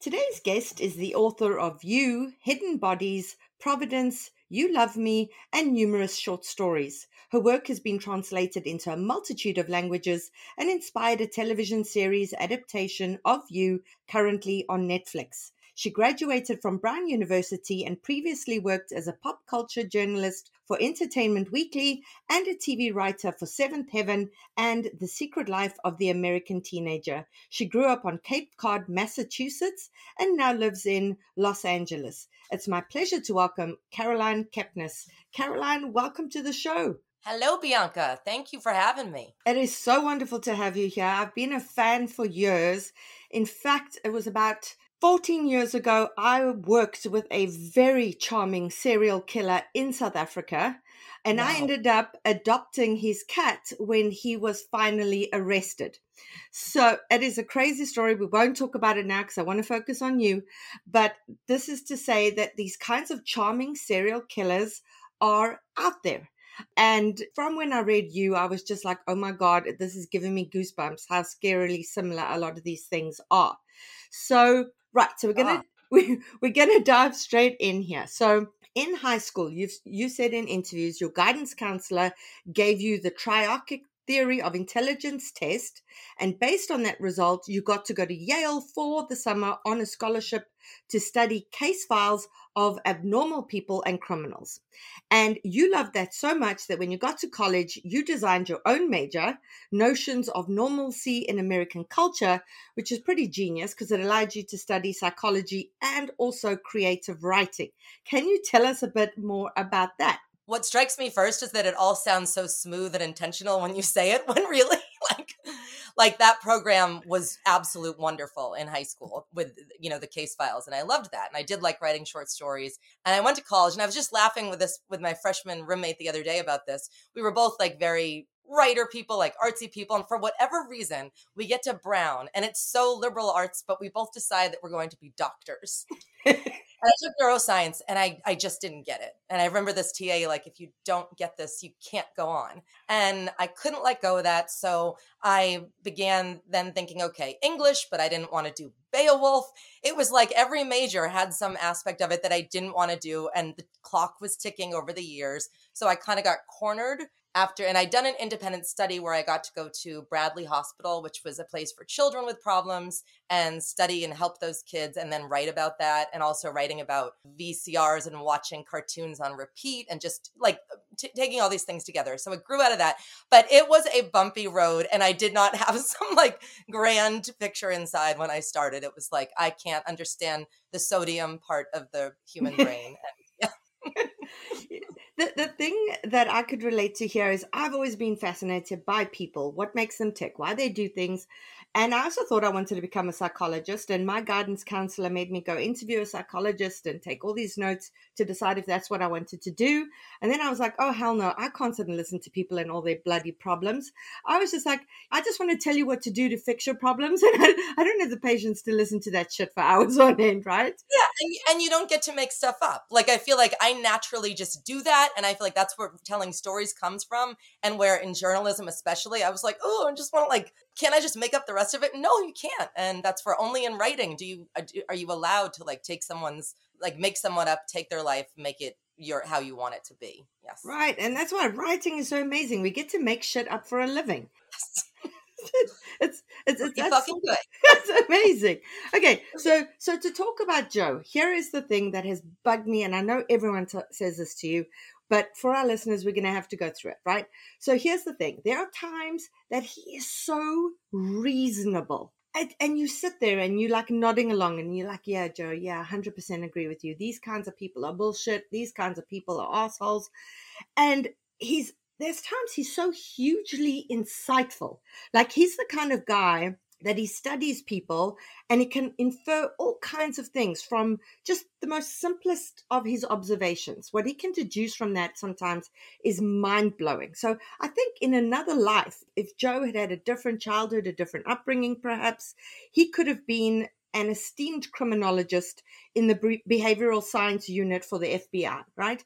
Speaker 1: Today's guest is the author of You, Hidden Bodies, Providence, You Love Me, and numerous short stories. Her work has been translated into a multitude of languages and inspired a television series adaptation of You currently on Netflix. She graduated from Brown University and previously worked as a pop culture journalist for Entertainment Weekly and a TV writer for Seventh Heaven and The Secret Life of the American Teenager. She grew up on Cape Cod, Massachusetts, and now lives in Los Angeles. It's my pleasure to welcome Caroline Kepnes. Caroline, welcome to the show.
Speaker 6: Hello, Bianca. Thank you for having me.
Speaker 1: It is so wonderful to have you here. I've been a fan for years. In fact, it was about 14 years ago, I worked with a very charming serial killer in South Africa, and wow. I ended up adopting his cat when he was finally arrested. So it is a crazy story. We won't talk about it now because I want to focus on you. But this is to say that these kinds of charming serial killers are out there. And from when I read you, I was just like, oh my God, this is giving me goosebumps how scarily similar a lot of these things are. So Right. So we're gonna ah. we, we're gonna dive straight in here. So in high school, you've you said in interviews your guidance counselor gave you the triarchic theory of intelligence test. And based on that result, you got to go to Yale for the summer on a scholarship to study case files of abnormal people and criminals. And you loved that so much that when you got to college, you designed your own major, Notions of Normalcy in American Culture, which is pretty genius because it allowed you to study psychology and also creative writing. Can you tell us a bit more about that?
Speaker 6: What strikes me first is that it all sounds so smooth and intentional when you say it when really like like that program was absolute wonderful in high school with you know the case files and i loved that and i did like writing short stories and i went to college and i was just laughing with this with my freshman roommate the other day about this we were both like very writer people, like artsy people. And for whatever reason, we get to Brown and it's so liberal arts, but we both decide that we're going to be doctors. and I took neuroscience and I, I just didn't get it. And I remember this TA, like, if you don't get this, you can't go on. And I couldn't let go of that. So I began then thinking, okay, English, but I didn't want to do Beowulf. It was like every major had some aspect of it that I didn't want to do. And the clock was ticking over the years. So I kind of got cornered after and i'd done an independent study where i got to go to bradley hospital which was a place for children with problems and study and help those kids and then write about that and also writing about vcrs and watching cartoons on repeat and just like t- taking all these things together. So it grew out of that. But it was a bumpy road and i did not have some like grand picture inside when i started. It was like i can't understand the sodium part of the human brain
Speaker 1: the, the thing that I could relate to here is I've always been fascinated by people, what makes them tick, why they do things. And I also thought I wanted to become a psychologist. And my guidance counselor made me go interview a psychologist and take all these notes to decide if that's what I wanted to do. And then I was like, oh, hell no, I can't sit and listen to people and all their bloody problems. I was just like, I just want to tell you what to do to fix your problems. And I, I don't have the patience to listen to that shit for hours on end, right?
Speaker 6: Yeah. And, and you don't get to make stuff up. Like, I feel like I naturally just do that. And I feel like that's where telling stories comes from. And where in journalism, especially, I was like, oh, I just want to like can I just make up the rest of it? No, you can't. And that's for only in writing. Do you uh, are you allowed to like take someone's like make someone up, take their life, make it your how you want it to be? Yes.
Speaker 1: Right, and that's why writing is so amazing. We get to make shit up for a living.
Speaker 6: Yes.
Speaker 1: it's it's, it's
Speaker 6: that's, fucking good.
Speaker 1: That's amazing. Okay, so so to talk about Joe, here is the thing that has bugged me, and I know everyone t- says this to you. But for our listeners, we're going to have to go through it, right? So here's the thing there are times that he is so reasonable. And, and you sit there and you're like nodding along and you're like, yeah, Joe, yeah, 100% agree with you. These kinds of people are bullshit. These kinds of people are assholes. And he's, there's times he's so hugely insightful. Like he's the kind of guy that he studies people and he can infer all kinds of things from just the most simplest of his observations. What he can deduce from that sometimes is mind blowing. So I think in another life, if Joe had had a different childhood, a different upbringing, perhaps, he could have been an esteemed criminologist in the behavioral science unit for the FBI, right?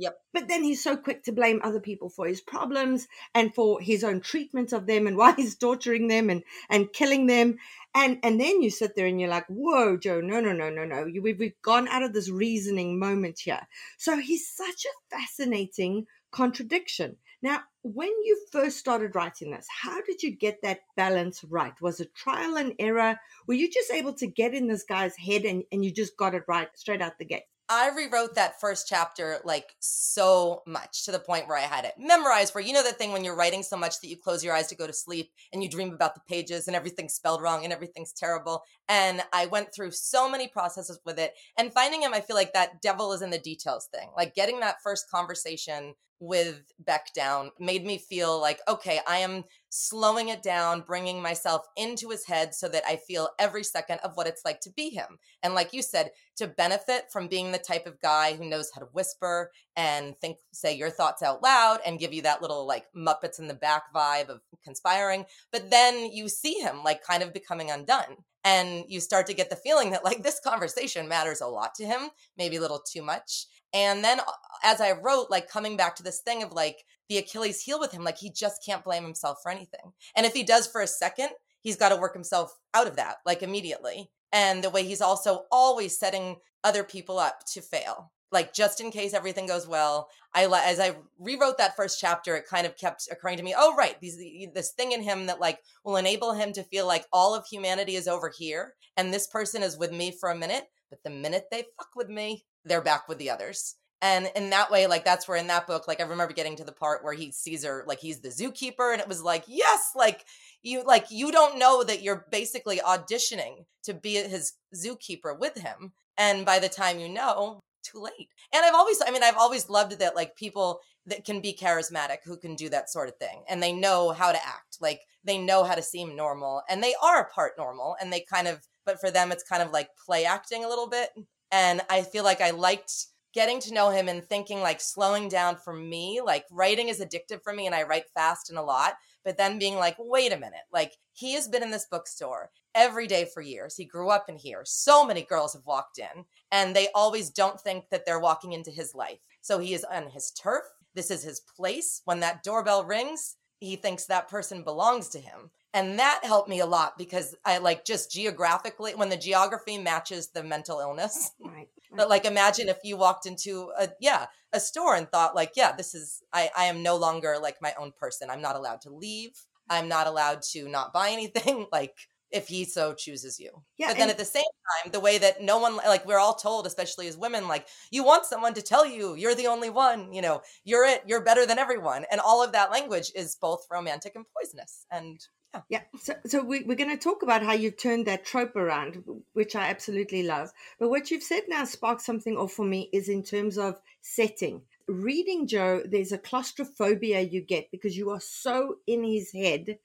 Speaker 6: Yep.
Speaker 1: But then he's so quick to blame other people for his problems and for his own treatment of them and why he's torturing them and, and killing them. And and then you sit there and you're like, whoa, Joe, no, no, no, no, no. You, we've, we've gone out of this reasoning moment here. So he's such a fascinating contradiction. Now, when you first started writing this, how did you get that balance right? Was it trial and error? Were you just able to get in this guy's head and, and you just got it right straight out the gate?
Speaker 6: I rewrote that first chapter like so much to the point where I had it memorized. Where you know that thing when you're writing so much that you close your eyes to go to sleep and you dream about the pages and everything's spelled wrong and everything's terrible. And I went through so many processes with it and finding him. I feel like that devil is in the details thing. Like getting that first conversation with Beck down made me feel like, okay, I am slowing it down, bringing myself into his head so that I feel every second of what it's like to be him. And like you said, to benefit from being the type of guy who knows how to whisper and think, say your thoughts out loud and give you that little like Muppets in the back vibe of conspiring. But then you see him like kind of becoming undone. And you start to get the feeling that like this conversation matters a lot to him, maybe a little too much. And then uh, as I wrote, like coming back to this thing of like the Achilles heel with him, like he just can't blame himself for anything. And if he does for a second, he's got to work himself out of that, like immediately. And the way he's also always setting other people up to fail, like just in case everything goes well. I as I rewrote that first chapter, it kind of kept occurring to me. Oh, right, these this thing in him that like will enable him to feel like all of humanity is over here, and this person is with me for a minute. But the minute they fuck with me, they're back with the others. And in that way, like that's where in that book, like I remember getting to the part where he sees her, like he's the zookeeper, and it was like, yes, like you like you don't know that you're basically auditioning to be his zookeeper with him. And by the time you know, too late. And I've always, I mean, I've always loved that like people that can be charismatic who can do that sort of thing and they know how to act like they know how to seem normal and they are part normal and they kind of but for them it's kind of like play acting a little bit. And i feel like i liked getting to know him and thinking like slowing down for me like writing is addictive for me and i write fast and a lot but then being like wait a minute like he has been in this bookstore every day for years. He grew up in here. So many girls have walked in and they always don't think that they're walking into his life. So he is on his turf. This is his place. When that doorbell rings he thinks that person belongs to him and that helped me a lot because i like just geographically when the geography matches the mental illness.
Speaker 1: Right.
Speaker 6: but like imagine if you walked into a yeah a store and thought like yeah this is i i am no longer like my own person. I'm not allowed to leave. I'm not allowed to not buy anything. Like if he so chooses you.
Speaker 1: Yeah,
Speaker 6: but then at the same time the way that no one like we're all told especially as women like you want someone to tell you you're the only one you know you're it you're better than everyone. And all of that language is both romantic and poisonous. And yeah
Speaker 1: Yeah, so so we, we're going to talk about how you've turned that trope around, which I absolutely love. But what you've said now sparked something off for me is in terms of setting. Reading Joe, there's a claustrophobia you get because you are so in his head,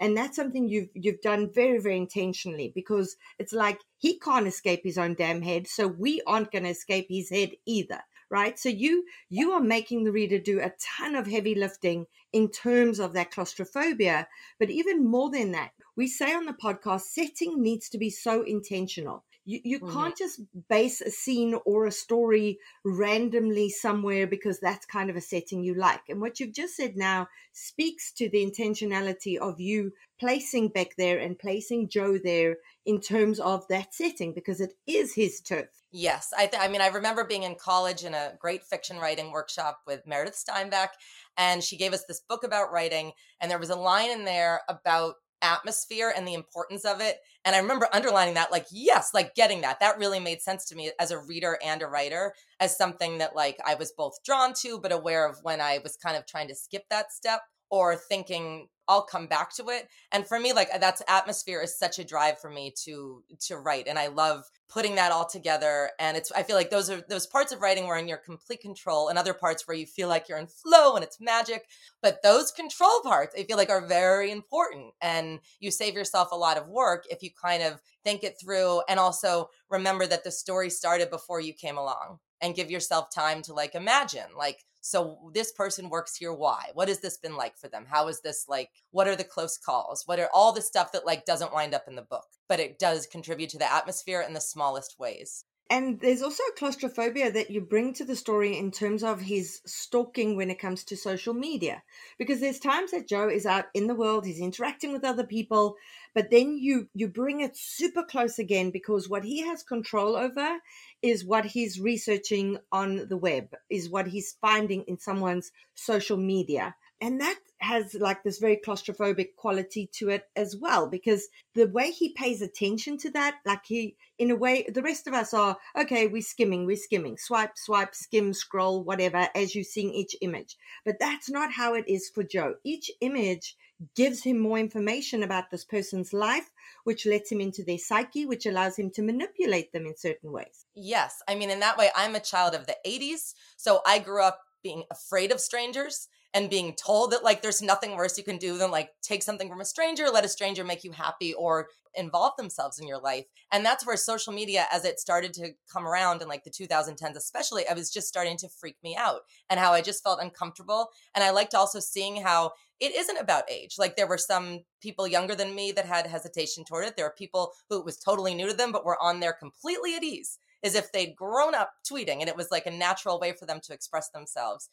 Speaker 1: and that's something you've you've done very very intentionally because it's like he can't escape his own damn head, so we aren't to escape his head either right so you you are making the reader do a ton of heavy lifting in terms of that claustrophobia but even more than that, we say on the podcast, setting needs to be so intentional. You, you
Speaker 6: Mhm.
Speaker 1: can't just base a scene or a story randomly somewhere because that's kind of a setting you like. And what you've just said now speaks to the intentionality of you placing Beck there and placing Joe there in terms of that setting because it is his turf.
Speaker 6: Yes, I, th- I mean, I remember being in college in a great fiction writing workshop with Meredith Steinbach, and she gave us this book about writing, and there was a line in there about atmosphere and the importance of it. And I remember underlining that, like, yes, like getting that. That really made sense to me as a reader and a writer, as something that, like, I was both drawn to, but aware of when I was kind of trying to skip that step or thinking I'll come back to it. And for me, like that's atmosphere is such a drive for me to to write. And I love putting that all together. And it's I feel like those are those parts of writing where in your complete control and other parts where you feel like you're in flow and it's magic. But those control parts I feel like are very important. And you save yourself a lot of work if you kind of think it through and also remember that the story started before you came along and give yourself time to like imagine like so this person works here why? What has this been like for them? How is this like what are the close calls? What are all the stuff that like doesn't wind up in the book but it does contribute to the atmosphere in the smallest ways.
Speaker 1: And there's also a claustrophobia that you bring to the story in terms of his stalking when it comes to social media. Because there's times that Joe is out in the world, he's interacting with other people, but then you you bring it super close again because what he has control over is what he's researching on the web, is what he's finding in someone's social media. And that has like this very claustrophobic quality to it as well, because the way he pays attention to that, like he, in a way, the rest of us are, okay, we're skimming, we're skimming, swipe, swipe, skim, scroll, whatever, as you're seeing each image. But that's not how it is for Joe. Each image gives him more information about this person's life, which lets him into their psyche, which allows him to manipulate them in certain ways.
Speaker 6: yes i mean in that way i'm a child of the 80s so i grew up being afraid of strangers and being told that like there's nothing worse you can do than like take something from a stranger let a stranger make you happy or involve themselves in your life. And that's where social media as it started to come around in like the 2010s especially i was just starting to freak me out and how i just felt uncomfortable. And i liked also seeing how it isn't about age. Like there were some people younger than me that had hesitation toward it. There are people who it was totally new to them but were on there completely at ease as if they'd grown up tweeting and it was like a natural way for them to express themselves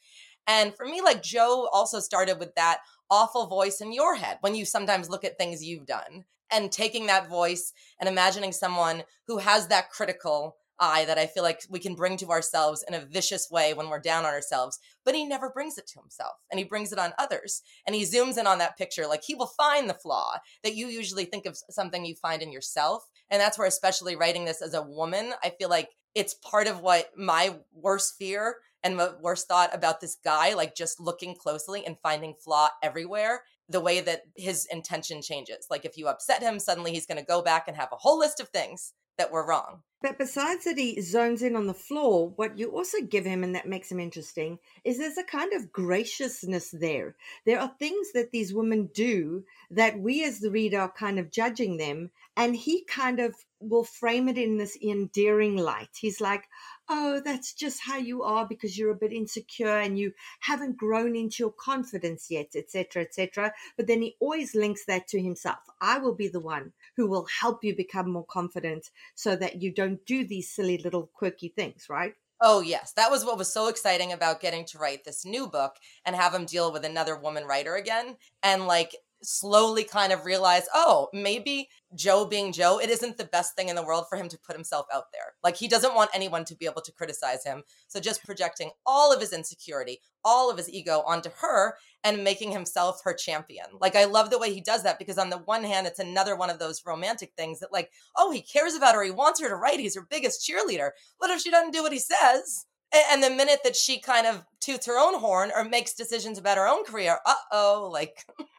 Speaker 6: and for me, like Joe also started with that awful voice in your head when you sometimes look at things you've done and taking that voice and imagining someone who has that critical eye that I feel like we can bring to ourselves in a vicious way when we're down on ourselves. But he never brings it to himself and he brings it on others. And he zooms in on that picture. Like he will find the flaw that you usually think of something you find in yourself. And that's where, especially writing this as a woman, I feel like it's part of what my worst fear and the worst thought about this guy, like just looking closely and finding flaw everywhere, the way that his intention changes. Like if you upset him, suddenly he's going to go back and have a whole list of things that were wrong.
Speaker 1: But besides that, he zones in on the flaw. What you also give him, and that makes him interesting, is there's a kind of graciousness there. There are things that these women do that we as the reader are kind of judging them, and he kind of will frame it in this endearing light. He's like, oh, that's just how you are because you're a bit insecure and you haven't grown into your confidence yet, etc., etc. But then he always links that to himself. I will be the one who will help you become more confident so that you don't do these silly little quirky things, right?
Speaker 6: Oh, yes. That was what was so exciting about getting to write this new book and have him deal with another woman writer again. And like, slowly kind of realize, oh, maybe Joe being Joe, it isn't the best thing in the world for him to put himself out there. Like he doesn't want anyone to be able to criticize him. So just projecting all of his insecurity, all of his ego onto her and making himself her champion. Like I love the way he does that because on the one hand, it's another one of those romantic things that like, oh, he cares about her. He wants her to write. He's her biggest cheerleader. What if she doesn't do what he says? And the minute that she kind of toots her own horn or makes decisions about her own career, uh oh, like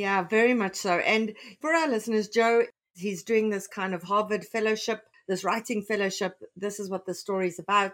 Speaker 1: Yeah, very much so. And for our listeners, Joe, he's doing this kind of Harvard fellowship, this writing fellowship. This is what the story's about.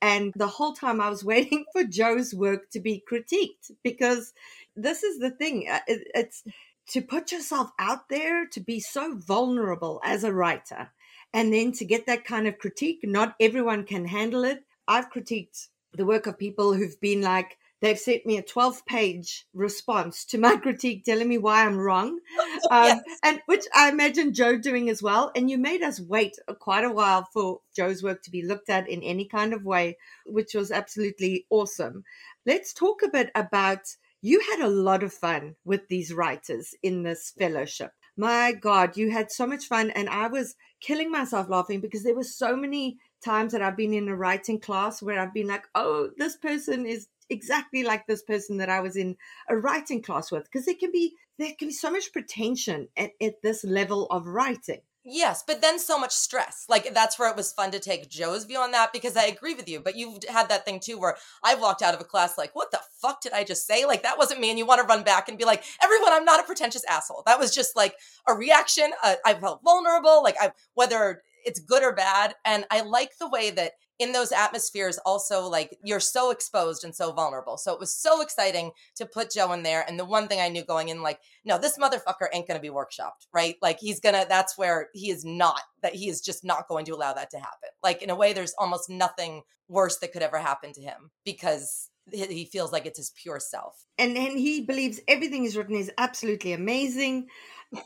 Speaker 1: And the whole time I was waiting for Joe's work to be critiqued because this is the thing. Uh, it, it's to put yourself out there, to be so vulnerable as a writer, and then to get that kind of critique. Not everyone can handle it. I've critiqued the work of people who've been like, They've sent me a 12 page response to my critique telling me why I'm wrong. Um, yes. And which I imagine Joe doing as well. And you made us wait quite a while for Joe's work to be looked at in any kind of way, which was absolutely awesome. Let's talk a bit about you had a lot of fun with these writers in this fellowship. My God, you had so much fun. And I was killing myself laughing because there were so many times that I've been in a writing class where I've been like, oh, this person is exactly like this person that I was in a writing class with because there can be there can be so much pretension at, at this level of writing.
Speaker 6: Yes, but then so much stress. Like that's where it was fun to take Joe's view on that because I agree with you. But you've had that thing too where I've walked out of a class like, what the fuck did I just say? Like that wasn't me. And you want to run back and be like, everyone, I'm not a pretentious asshole. That was just like a reaction. Uh, I felt vulnerable. Like I, whether it's good or bad. And I like the way that in those atmospheres also like you're so exposed and so vulnerable. So it was so exciting to put joe in there and the one thing i knew going in like no this motherfucker ain't gonna be workshopped right? Like he's gonna that's where he is not that he is just not going to allow that to happen. Like in a way there's almost nothing worse that could ever happen to him because he feels like it's his pure self.
Speaker 1: And and he believes everything he's written is absolutely amazing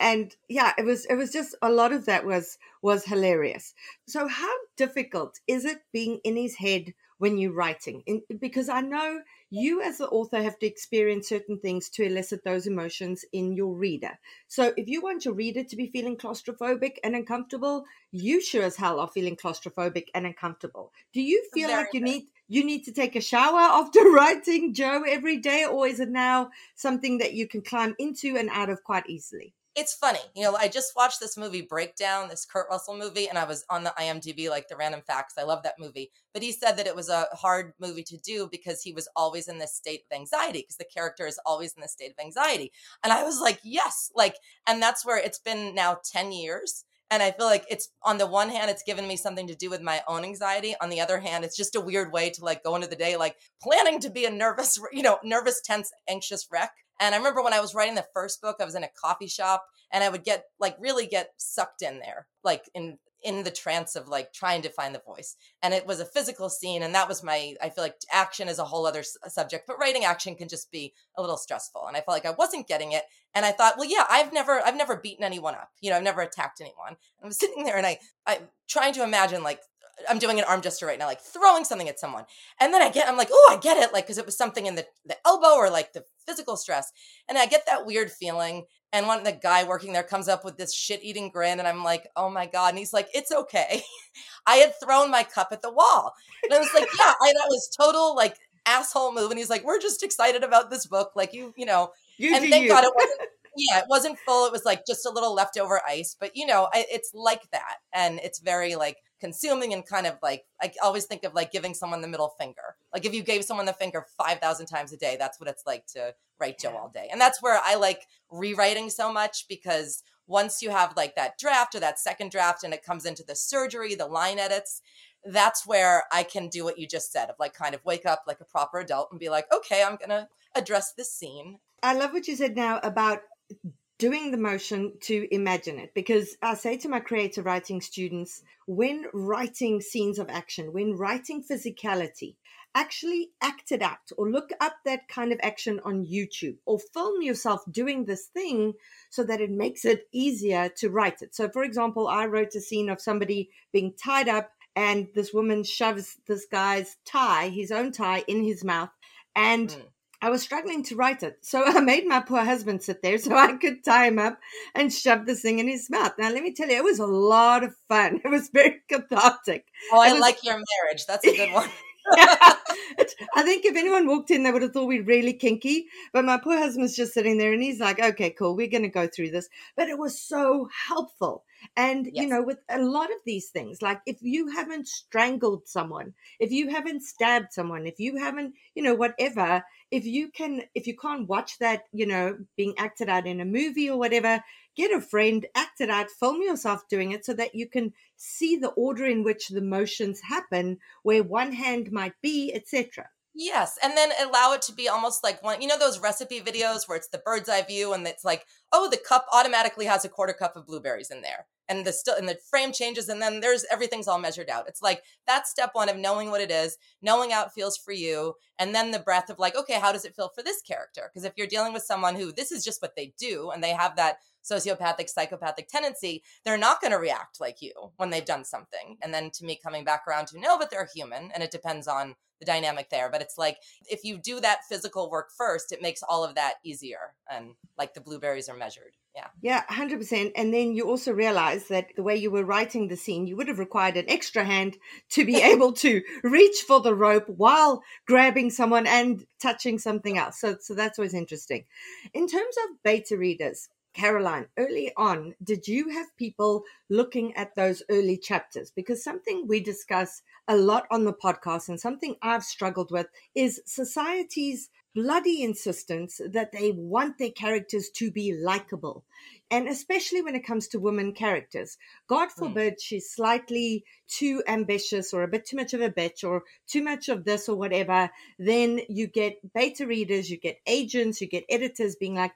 Speaker 1: and yeah it was it was just a lot of that was was hilarious. So how difficult is it being in his head when you're writing? In, because i know you as the author have to experience certain things to elicit those emotions in your reader. So if you want your reader to be feeling claustrophobic and uncomfortable you sure as hell are feeling claustrophobic and uncomfortable. Do you feel Very like you good. need you need to take a shower after writing joe every day or is it now something that you can climb into and out of quite easily
Speaker 6: it's funny. You know, I just watched this movie Breakdown, this Kurt Russell movie, and I was on the IMDb, like the random facts. I love that movie. But he said that it was a hard movie to do because he was always in this state of anxiety, because the character is always in this state of anxiety. And I was like, yes, like, and that's where it's been now 10 years. And I feel like it's on the one hand, it's given me something to do with my own anxiety. On the other hand, it's just a weird way to like go into the day, like planning to be a nervous, you know, nervous, tense, anxious wreck and I remember when I was writing the first book, I was in a coffee shop and I would get like really get sucked in there, like in in the trance of like trying to find the voice. And it was a physical scene and that was my I feel like action is a whole other subject, but writing action can just be a little stressful. And I felt like I wasn't getting it and I thought, well yeah, I've never I've never beaten anyone up. You know, I've never attacked anyone. I was sitting there and I I trying to imagine like I'm doing an arm gesture right now, like throwing something at someone. And then I get, I'm like, oh, I get it. Like, cause it was something in the, the elbow or like the physical stress. And I get that weird feeling. And one the guy working there comes up with this shit eating grin. And I'm like, oh my God. And he's like, it's okay. I had thrown my cup at the wall. And I was like, yeah, I, that was total like asshole move. And he's like, we're just excited about this book. Like you, you know, you and thank you. God it wasn't yeah, it wasn't full. It was like just a little leftover ice. But you know, I, it's like that, and it's very like consuming and kind of like I always think of like giving someone the middle finger. Like if you gave someone the finger five thousand times a day, that's what it's like to write Joe all day. And that's where I like rewriting so much because once you have like that draft or that second draft and it comes into the surgery, the line edits, that's where I can do what you just said of like kind of wake up like a proper adult and be like, okay, I'm going to address this scene.
Speaker 1: I love what you said now about doing the motion to imagine it because I say to my creative writing students when writing scenes of action, when writing physicality, actually act it out or look up that kind of action on YouTube or film yourself doing this thing so that it makes it easier to write it. So, for example, I wrote a scene of somebody being tied up and this woman shoves this guy's tie, his own tie, in his mouth. And mm. I was struggling to write it. So I made my poor husband sit there so I could tie him up and shove this thing in his mouth. Now, let me tell you, it was a lot of fun. It was very cathartic.
Speaker 6: Oh, I
Speaker 1: was,
Speaker 6: like your marriage. That's a good one.
Speaker 1: I think if anyone walked in, they would have thought we are really kinky. But my poor husband's just sitting there and he's like, okay, cool, we're going to go through this. But it was so helpful. And, yes. you know, with a lot of these things, like if you haven't strangled someone, if you haven't stabbed someone, if you haven't, you know, whatever, if you can, if you can't watch that, you know, being acted out in a movie or whatever, get a friend, act it out, film yourself doing it so that you can see the order in which the motions happen, where one hand might be, etc.
Speaker 6: Yes, and then allow it to be almost like one. You know those recipe videos where it's the bird's eye view, and it's like, oh, the cup automatically has a quarter cup of blueberries in there, and the still and the frame changes, and then there's everything's all measured out. It's like that's step one of knowing what it is, knowing how it feels for you, and then the breath of like, okay, how does it feel for this character? Because if you're dealing with someone who this is just what they do, and they have that sociopathic, psychopathic tendency, they're not going to react like you when they've done something. And then to me, coming back around to no, but they're human, and it depends on the dynamic there. But it's like if you do that physical work first, it makes all of that easier. And like the blueberries are measured. Yeah.
Speaker 1: Yeah, 100%. And then you also realize that the way you were writing the scene, you would have required an extra hand to be able to reach for the rope while grabbing someone and touching something else. So, so that's always interesting. In terms of beta readers, Caroline, early on, did you have people looking at those early chapters? Because something we discuss a lot on the podcast and something I've struggled with is society's bloody insistence that they want their characters to be likable. And especially when it comes to women characters. God hmm. forbid mm. she's slightly too ambitious or a bit too much of a bitch or too much of this or whatever. Then you get beta readers, you get agents, you get editors being like,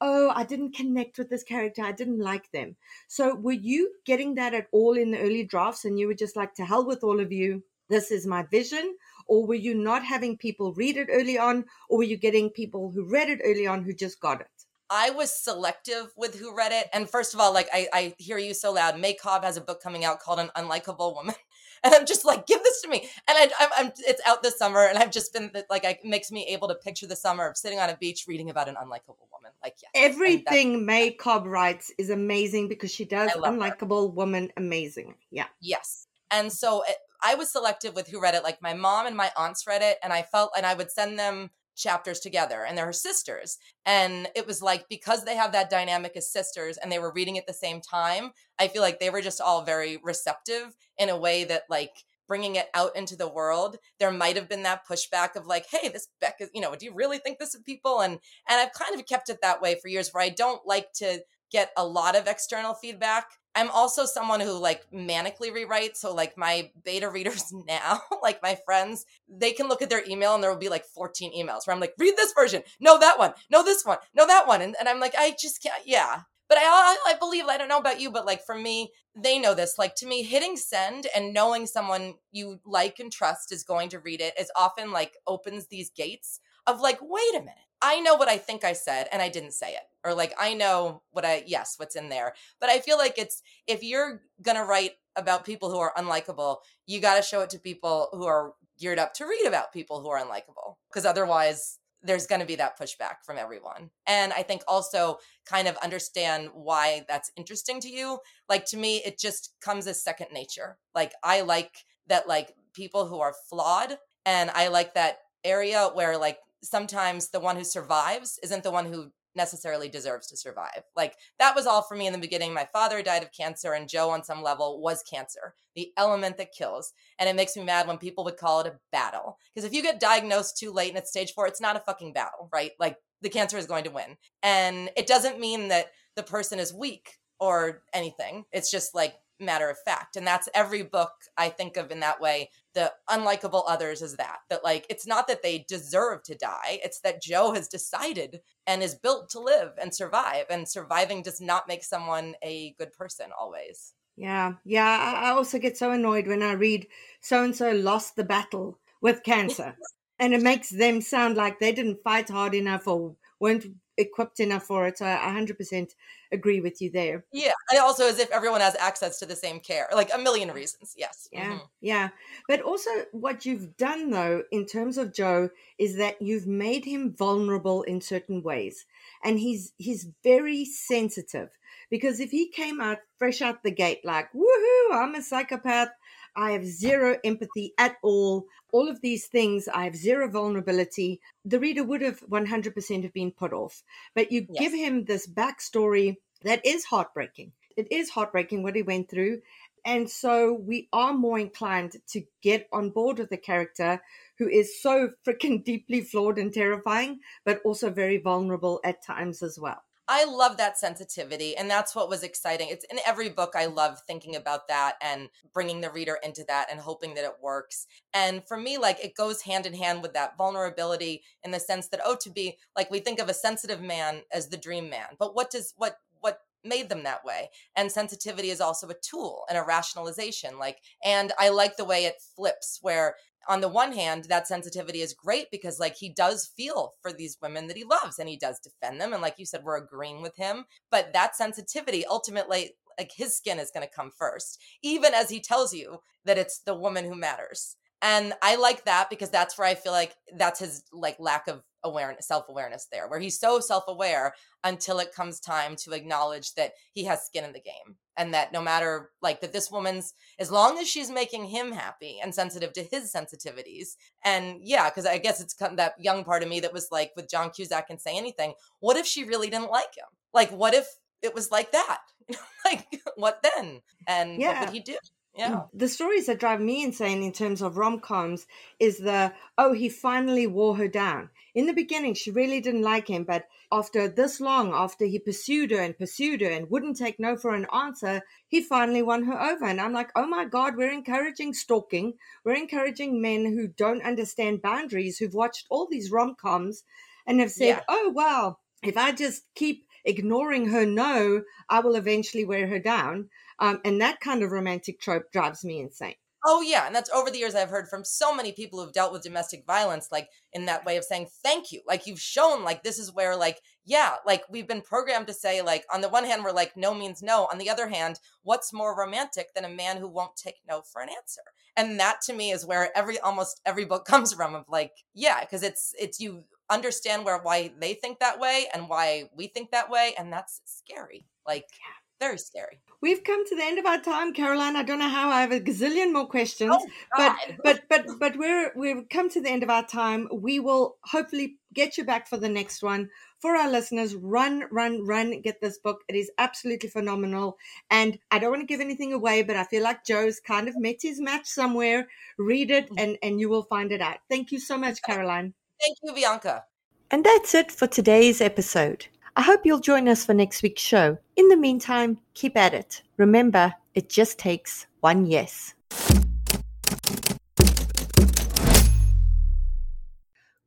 Speaker 1: oh, I didn't connect with this character. I didn't like them. So were you getting that at all in the early drafts and you were just like, to hell with all of you? This is my vision. Or were you not having people read it early on? Or were you getting people who read it early on who just got it?
Speaker 6: I was selective with who read it. And first of all, like I, I hear you so loud. May Cobb has a book coming out called An Unlikable Woman. and I'm just like, give this to me. And I, I'm, I'm, it's out this summer, and I've just been like, it makes me able to picture the summer of sitting on a beach reading about an unlikable woman. Like, yeah,
Speaker 1: everything May Cobb writes is amazing because she does unlikable her. woman amazing. Yeah,
Speaker 6: yes, and so it, I was selective with who read it. Like my mom and my aunts read it, and I felt, and I would send them chapters together and they're her sisters. And it was like because they have that dynamic as sisters and they were reading at the same time i feel like they were just all very receptive in a way that like bringing it out into the world there might have been that pushback of like hey this beck is you know do you really think this of people? And and i've kind of kept it that way for years where i don't like to get a lot of external feedback I'm also someone who like manically rewrites. So like my beta readers now, like my friends, they can look at their email and there will be like 14 emails where I'm like, read this version. No, that one. No, this one. No, that one. And, and I'm like, I just can't. Yeah. But I, I, I believe, I don't know about you, but like for me, they know this. Like to me, hitting send and knowing someone you like and trust is going to read it is often like opens these gates of like, wait a minute I know what I think I said and I didn't say it. Or like I know what I yes, what's in there. But I feel like it's if you're going to write about people who are unlikable, you got to show it to people who are geared up to read about people who are unlikable because otherwise there's going to be that pushback from everyone. And I think also kind of understand why that's interesting to you. Like to me it just comes as second nature. Like I like that like people who are flawed and I like that area where like sometimes the one who survives isn't the one who necessarily deserves to survive. Like that was all for me in the beginning. My father died of cancer, and Joe, on some level, was cancer, the element that kills. And it makes me mad when people would call it a battle. Because if you get diagnosed too late and it's stage four, it's not a fucking battle, right? Like the cancer is going to win. And it doesn't mean that the person is weak or anything. It's just like matter of fact. And that's every book I think of in that way. The unlikable others is that, that like, it's not that they deserve to die. It's that joe has decided and is built to live and survive. And surviving does not make someone a good person always.
Speaker 1: Yeah. Yeah. I also get so annoyed when I read so and so lost the battle with cancer. and it makes them sound like they didn't fight hard enough or weren't equipped enough for it. So I 100% agree with you there.
Speaker 6: Yeah. And also as if everyone has access to the same care, like a million reasons. Yes.
Speaker 1: Yeah. Mm-hmm. Yeah. But also what you've done though, in terms of Joe, is that you've made him vulnerable in certain ways. And he's, he's very sensitive because if he came out fresh out the gate, like, woohoo, I'm a psychopath, I have zero empathy at all. All of these things, I have zero vulnerability. The reader would have 100% have been put off. But you yes. give him this backstory that is heartbreaking. It is heartbreaking what he went through. And so we are more inclined to get on board with the character who is so freaking deeply flawed and terrifying, but also very vulnerable at times as well.
Speaker 6: I love that sensitivity. And that's what was exciting. It's in every book. I love thinking about that and bringing the reader into that and hoping that it works. And for me, like it goes hand in hand with that vulnerability in the sense that, oh, to be like we think of a sensitive man as the dream man. But what does, what, what made them that way and sensitivity is also a tool and a rationalization like and i like the way it flips where on the one hand, that sensitivity is great because like he does feel for these women that he loves and he does defend them. And like you said, we're agreeing with him. But that sensitivity ultimately, like his skin is going to come first, even as he tells you that it's the woman who matters. And I like that because that's where I feel like that's his like lack of awareness, self awareness there, where he's so self aware until it comes time to acknowledge that he has skin in the game and that no matter like that this woman's as long as she's making him happy and sensitive to his sensitivities and yeah because i guess it's that young part of me that was like with john cusack and say anything what if she really didn't like him? Like what if it was like that? Like what then? And yeah. what would he do yeah.
Speaker 1: The stories that drive me insane in terms of rom coms is the, oh, he finally wore her down. In the beginning, she really didn't like him, but after this long, after he pursued her and pursued her and wouldn't take no for an answer, he finally won her over. And I'm like, oh my God, we're encouraging stalking. We're encouraging men who don't understand boundaries, who've watched all these rom coms and have said, yeah. oh, well, if I just keep ignoring her no, I will eventually wear her down. Um, and that kind of romantic trope drives me insane.
Speaker 6: Oh yeah, and that's over the years I've heard from so many people who've dealt with domestic violence, like in that way of saying thank you. Like you've shown, like this is where, like yeah, like we've been programmed to say, like on the one hand we're like no means no. On the other hand, what's more romantic than a man who won't take no for an answer? And that to me is where every almost every book comes from. Of like yeah, because it's it's you understand where why they think that way and why we think that way, and that's scary. Like. Yeah very scary.
Speaker 1: We've come to the end of our time, Caroline. I don't know how I have a gazillion more questions, oh, but but but but we're we've come to the end of our time. We will hopefully get you back for the next one. For our listeners, run, run, run, get this book. It is absolutely phenomenal. And I don't want to give anything away, but I feel like Joe's kind of met his match somewhere. Read it mm. and, and you will find it out. Thank you so much, Caroline.
Speaker 6: Thank you, Bianca.
Speaker 1: And that's it for today's episode. I hope you'll join us for next week's show. In the meantime, keep at it. Remember, it just takes one yes.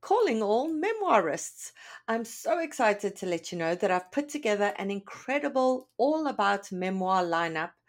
Speaker 1: Calling all memoirists. I'm so excited to let you know that I've put together an incredible all about memoir lineup